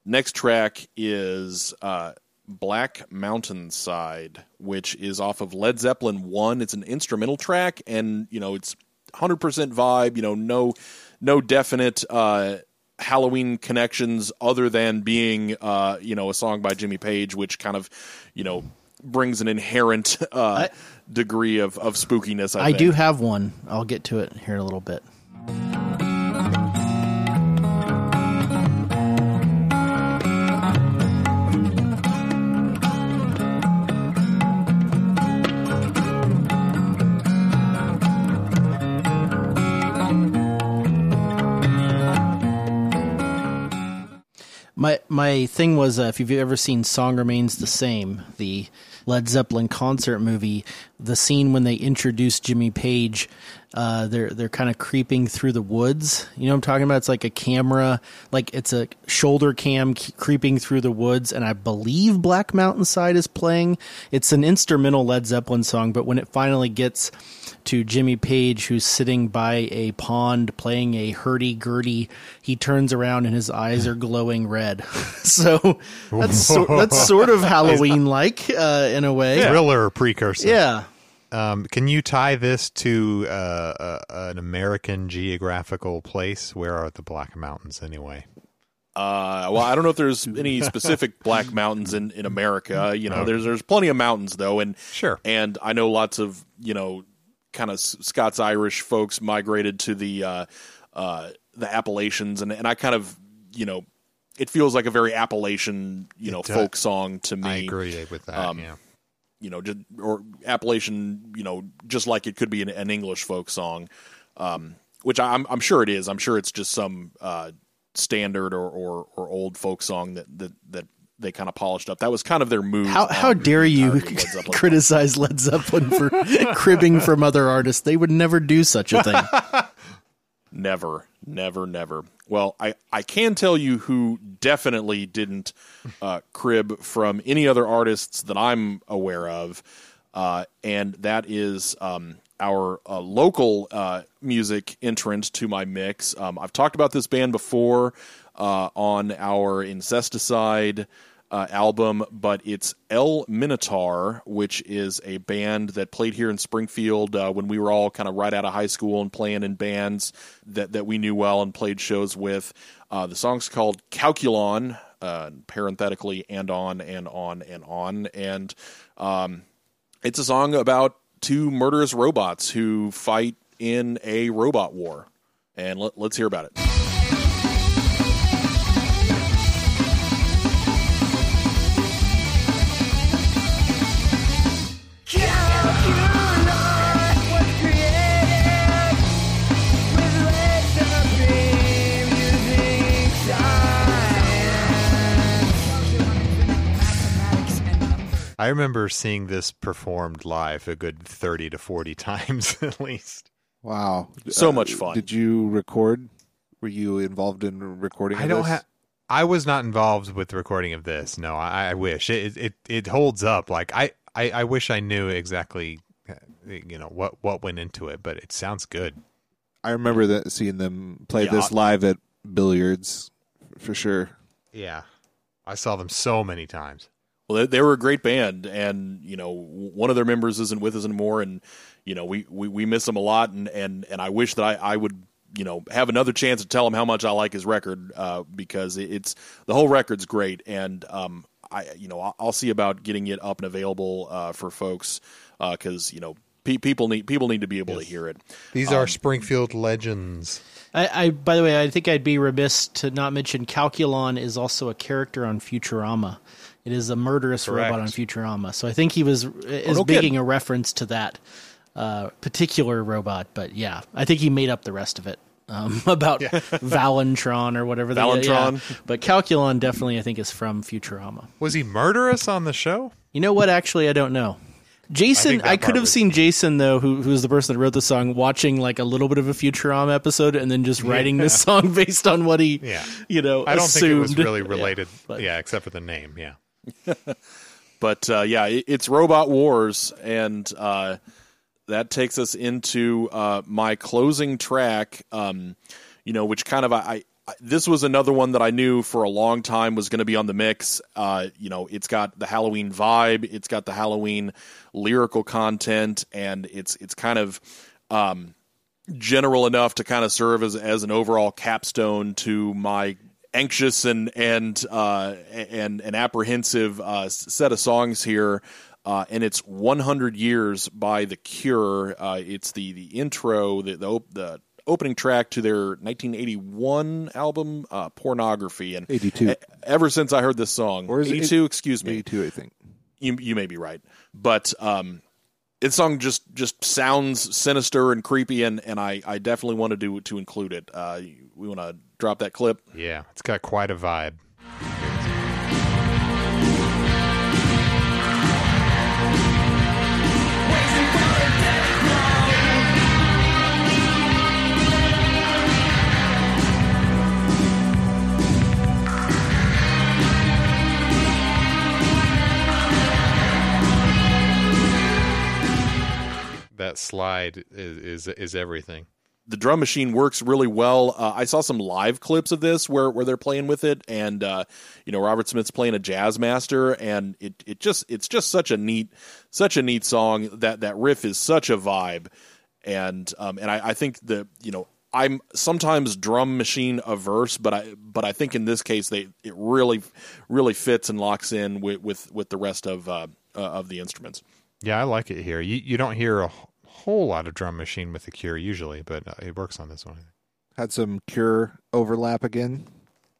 next track is uh, Black Mountainside, which is off of Led Zeppelin One. It's an instrumental track, and you know it's hundred percent vibe. You know, no no definite. Uh, Halloween connections other than being uh, you know a song by Jimmy Page, which kind of you know brings an inherent uh, degree of, of spookiness. I, I do have one. I'll get to it here in a little bit. My my thing was uh, if you've ever seen "Song Remains the Same," the Led Zeppelin concert movie, the scene when they introduce Jimmy Page, uh, they're they're kind of creeping through the woods. You know what I'm talking about? It's like a camera, like it's a shoulder cam creeping through the woods, and I believe Black Mountainside is playing. It's an instrumental Led Zeppelin song, but when it finally gets to Jimmy Page, who's sitting by a pond playing a hurdy-gurdy. He turns around and his eyes are glowing red. so that's so, that's sort of Halloween-like uh, in a way. Thriller precursor. Yeah. Um, can you tie this to uh, uh, an American geographical place? Where are the Black Mountains anyway? Uh, well, I don't know if there's any specific Black Mountains in, in America. You know, Okay. there's there's plenty of mountains though, and Sure. and I know lots of you know kind of Scots Irish folks migrated to the uh, uh, the Appalachians, and and I kind of you know it feels like a very Appalachian you know folk song to me. I agree with that. Um, yeah. You know, just or Appalachian, you know, just like it could be an, an English folk song, um, which I'm I'm sure it is. I'm sure it's just some uh, standard or, or or old folk song that that that they kind of polished up. That was kind of their move. How how dare you Led criticize Led Zeppelin for cribbing from other artists? They would never do such a thing. Never, never, never. Well, I, I can tell you who definitely didn't uh, crib from any other artists that I'm aware of, uh, and that is um, our uh, local uh, music entrant to my mix. Um, I've talked about this band before uh, on our Incesticide uh, album, but it's El Minotaur, which is a band that played here in Springfield uh, when we were all kind of right out of high school and playing in bands that, that we knew well and played shows with. Uh, the song's called Calculon, uh, parenthetically, and on and on and on. And um, it's a song about two murderous robots who fight in a robot war. And let, let's hear about it. I remember seeing this performed live a good 30 to 40 times at least. Wow, So Uh, much fun. Did you record? Were you involved in recording? I of don't this? have. I was not involved with the recording of this. No, I, I wish it, it it holds up. Like I, I, I wish I knew exactly, uh, you know, what what went into it, but it sounds good. I remember that seeing them play Yeah. this live at billiards for sure. Yeah, I saw them so many times. Well, they, they were a great band, and you know, one of their members isn't with us anymore, and you know, we, we, we miss him a lot, and, and, and I wish that I, I would you know have another chance to tell him how much I like his record uh, because it- it's the whole record's great, and um, I you know I'll, I'll see about getting it up and available uh, for folks because you know pe- people need people need to be able to hear it. These Um, are Springfield legends. I, I by the way, I think I'd be remiss to not mention Calculon is also a character on Futurama. It is a murderous Correct. robot on Futurama. So I think he was is no making a reference to that uh, particular robot. But yeah, I think he made up the rest of it um, about Valentron or whatever. the- Valentron. yeah. But Calculon definitely, I think, is from Futurama. Was he murderous on the show? You know what? Actually, I don't know. Jason, that I, could have was- seen Jason though, who who's the person that wrote the song, watching like a little bit of a Futurama episode and then just writing this song based on what he, Yeah. you know, I don't think it was assumed. really Yeah, related. but- yeah, except for the name. Yeah. But uh, yeah, it, it's Robot Wars, and uh, that takes us into uh, my closing track. Um, you know, which kind of I, I this was another one that I knew for a long time was going to be on the mix. Uh, you know, it's got the Halloween vibe, it's got the Halloween lyrical content, and it's it's kind of um, general enough to kind of serve as as an overall capstone to my anxious and and uh, and and apprehensive uh, set of songs here. Uh, and it's 100 years by The Cure. Uh, it's the the intro, the the, op- the opening track to their 1981 album, uh, Pornography. And 82. e- ever since I heard this song, Or is it 82, excuse me, 82, I think. you you may be right, but um, this song just just sounds sinister and creepy, and, and I, I definitely wanted to do to include it. Uh, we want to drop that clip. Yeah, it's got quite a vibe. That slide is is, is everything. The drum machine works really well. Uh, I saw some live clips of this where, where they're playing with it, and uh, you know Robert Smith's playing a Jazzmaster, and it, it just it's just such a neat such a neat song. That that riff is such a vibe, and um, and I, I think the you know I'm sometimes drum machine averse, but I but I think in this case they it really really fits and locks in with with, with the rest of uh, uh, of the instruments. Yeah, I like it here. You you don't hear a whole lot of drum machine with the Cure usually, but uh, it works on this one. Had some Cure overlap again.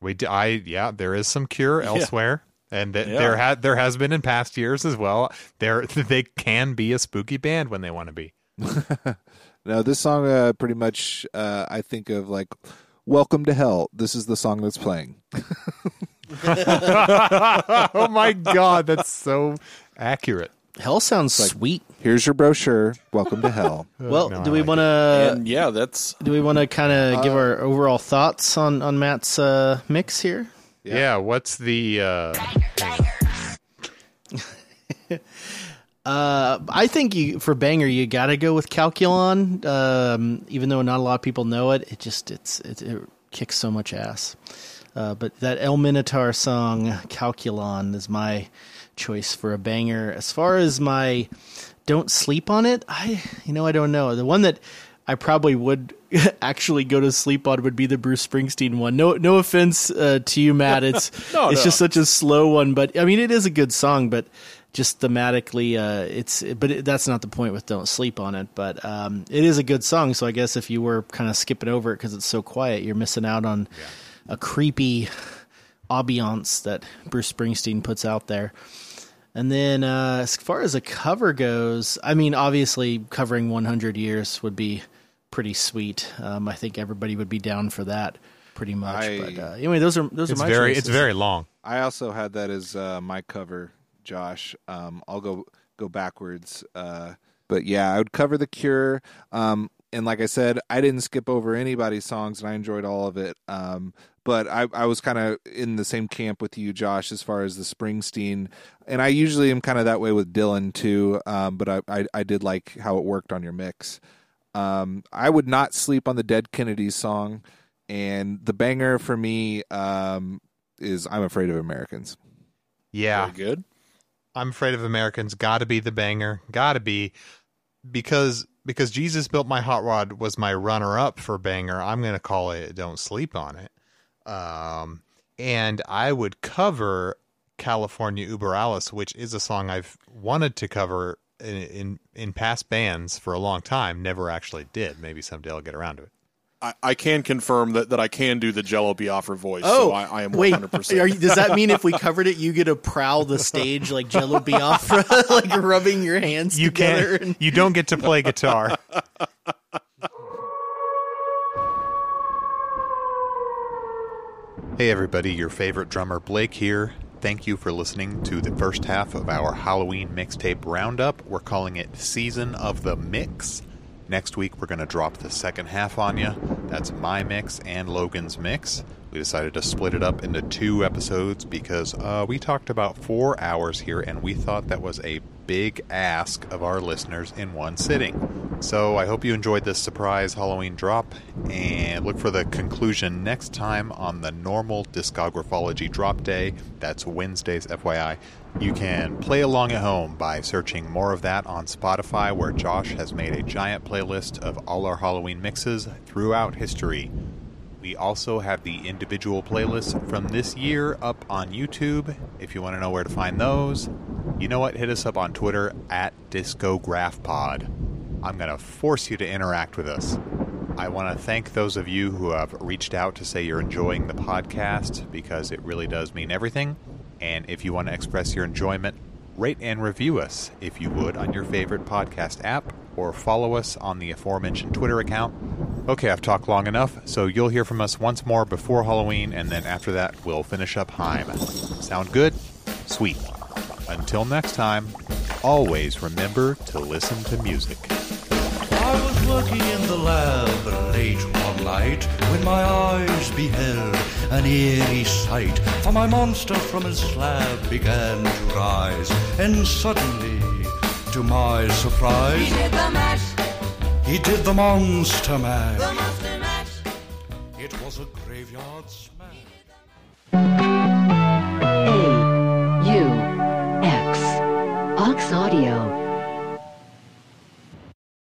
We d- I yeah, there is some Cure elsewhere, and th- Yeah. there had there has been in past years as well. There they can be a spooky band when they want to be. No, this song uh, pretty much uh, I think of like "Welcome to Hell." This is the song that's playing. oh my god, that's so accurate. Hell sounds sweet. Here's your brochure. Welcome to Hell. Well, no, do we like want to yeah, that's do we want to kind of give our overall thoughts on on Matt's uh, mix here? Yeah, what's the uh Uh, I think you for banger you got to go with Calculon. Um, even though not a lot of people know it, it just it's it, it kicks so much ass. Uh, but that El Minotaur song Calculon is my choice for a banger. As far as my don't sleep on it, I you know I don't know the one that I probably would actually go to sleep on would be the Bruce Springsteen one. No no offense uh, to you, Matt. It's No, it's no. just such a slow one, but I mean it is a good song, but just thematically uh it's but it, that's not the point with don't sleep on it but um it is a good song so i guess if you were kind of skipping over it because it's so quiet you're missing out on a creepy ambiance that bruce springsteen puts out there and then uh as far as a cover goes i mean obviously covering 100 years would be pretty sweet um i think everybody would be down for that pretty much I- but uh anyway those are those it's are my very choices. it's very long. I also had that as uh, my cover, Josh. Um, I'll go go backwards. Uh, but yeah, I would cover The Cure. Um, and like I said, I didn't skip over anybody's songs, and I enjoyed all of it. Um, but I, I was kind of in the same camp with you, Josh, as far as the Springsteen. And I usually am kind of that way with Dylan too. Um, but I, I, I did like how it worked on your mix. Um, I would not sleep on the Dead Kennedys song, and the banger for me um, is "I'm Afraid of Americans." Yeah, Very good. I'm afraid of Americans. Got to be the banger. Got to be because because Jesus built my hot rod was my runner up for banger. I'm gonna call it. Don't sleep on it. Um, and I would cover California Uber Alice, which is a song I've wanted to cover in, in in past bands for a long time. Never actually did. Maybe someday I'll get around to it. I, I can confirm that, that I can do the Jello Biafra voice. Oh, so I, I am wait. 100%. Are you, does that mean if we covered it, you get to prowl the stage like Jello Biafra, like rubbing your hands You together? can't. You don't get to play guitar. Hey everybody, your favorite drummer Blake here. Thank you for listening to the first half of our Halloween mixtape roundup. We're calling it Season of the Mix. Next week, we're going to drop the second half on you. That's my mix and Logan's mix. We decided to split it up into two episodes because uh, we talked about four hours here and we thought that was a big ask of our listeners in one sitting. So I hope you enjoyed this surprise Halloween drop and look for the conclusion next time on the normal Discographology drop day. That's Wednesdays, FYI. You can play along at home by searching more of that on Spotify, where Josh has made a giant playlist of all our Halloween mixes throughout history. We also have the individual playlists from this year up on YouTube. If you want to know where to find those, you know what? Hit us up on Twitter at DiscographPod. I'm going to force you to interact with us. I want to thank those of you who have reached out to say you're enjoying the podcast because it really does mean everything. And if you want to express your enjoyment, rate and review us if you would on your favorite podcast app or follow us on the aforementioned Twitter account. Okay, I've talked long enough, so you'll hear from us once more before Halloween, and then after that, we'll finish up Haim. Sound good? Sweet. Until next time, always remember to listen to music. I was working in the lab late one night when my eyes beheld an eerie sight. For my monster from his slab began to rise, and suddenly, to my surprise, He did the mash, he did the monster mash. the monster mash. It was a graveyard smash. A U X Ox Audio.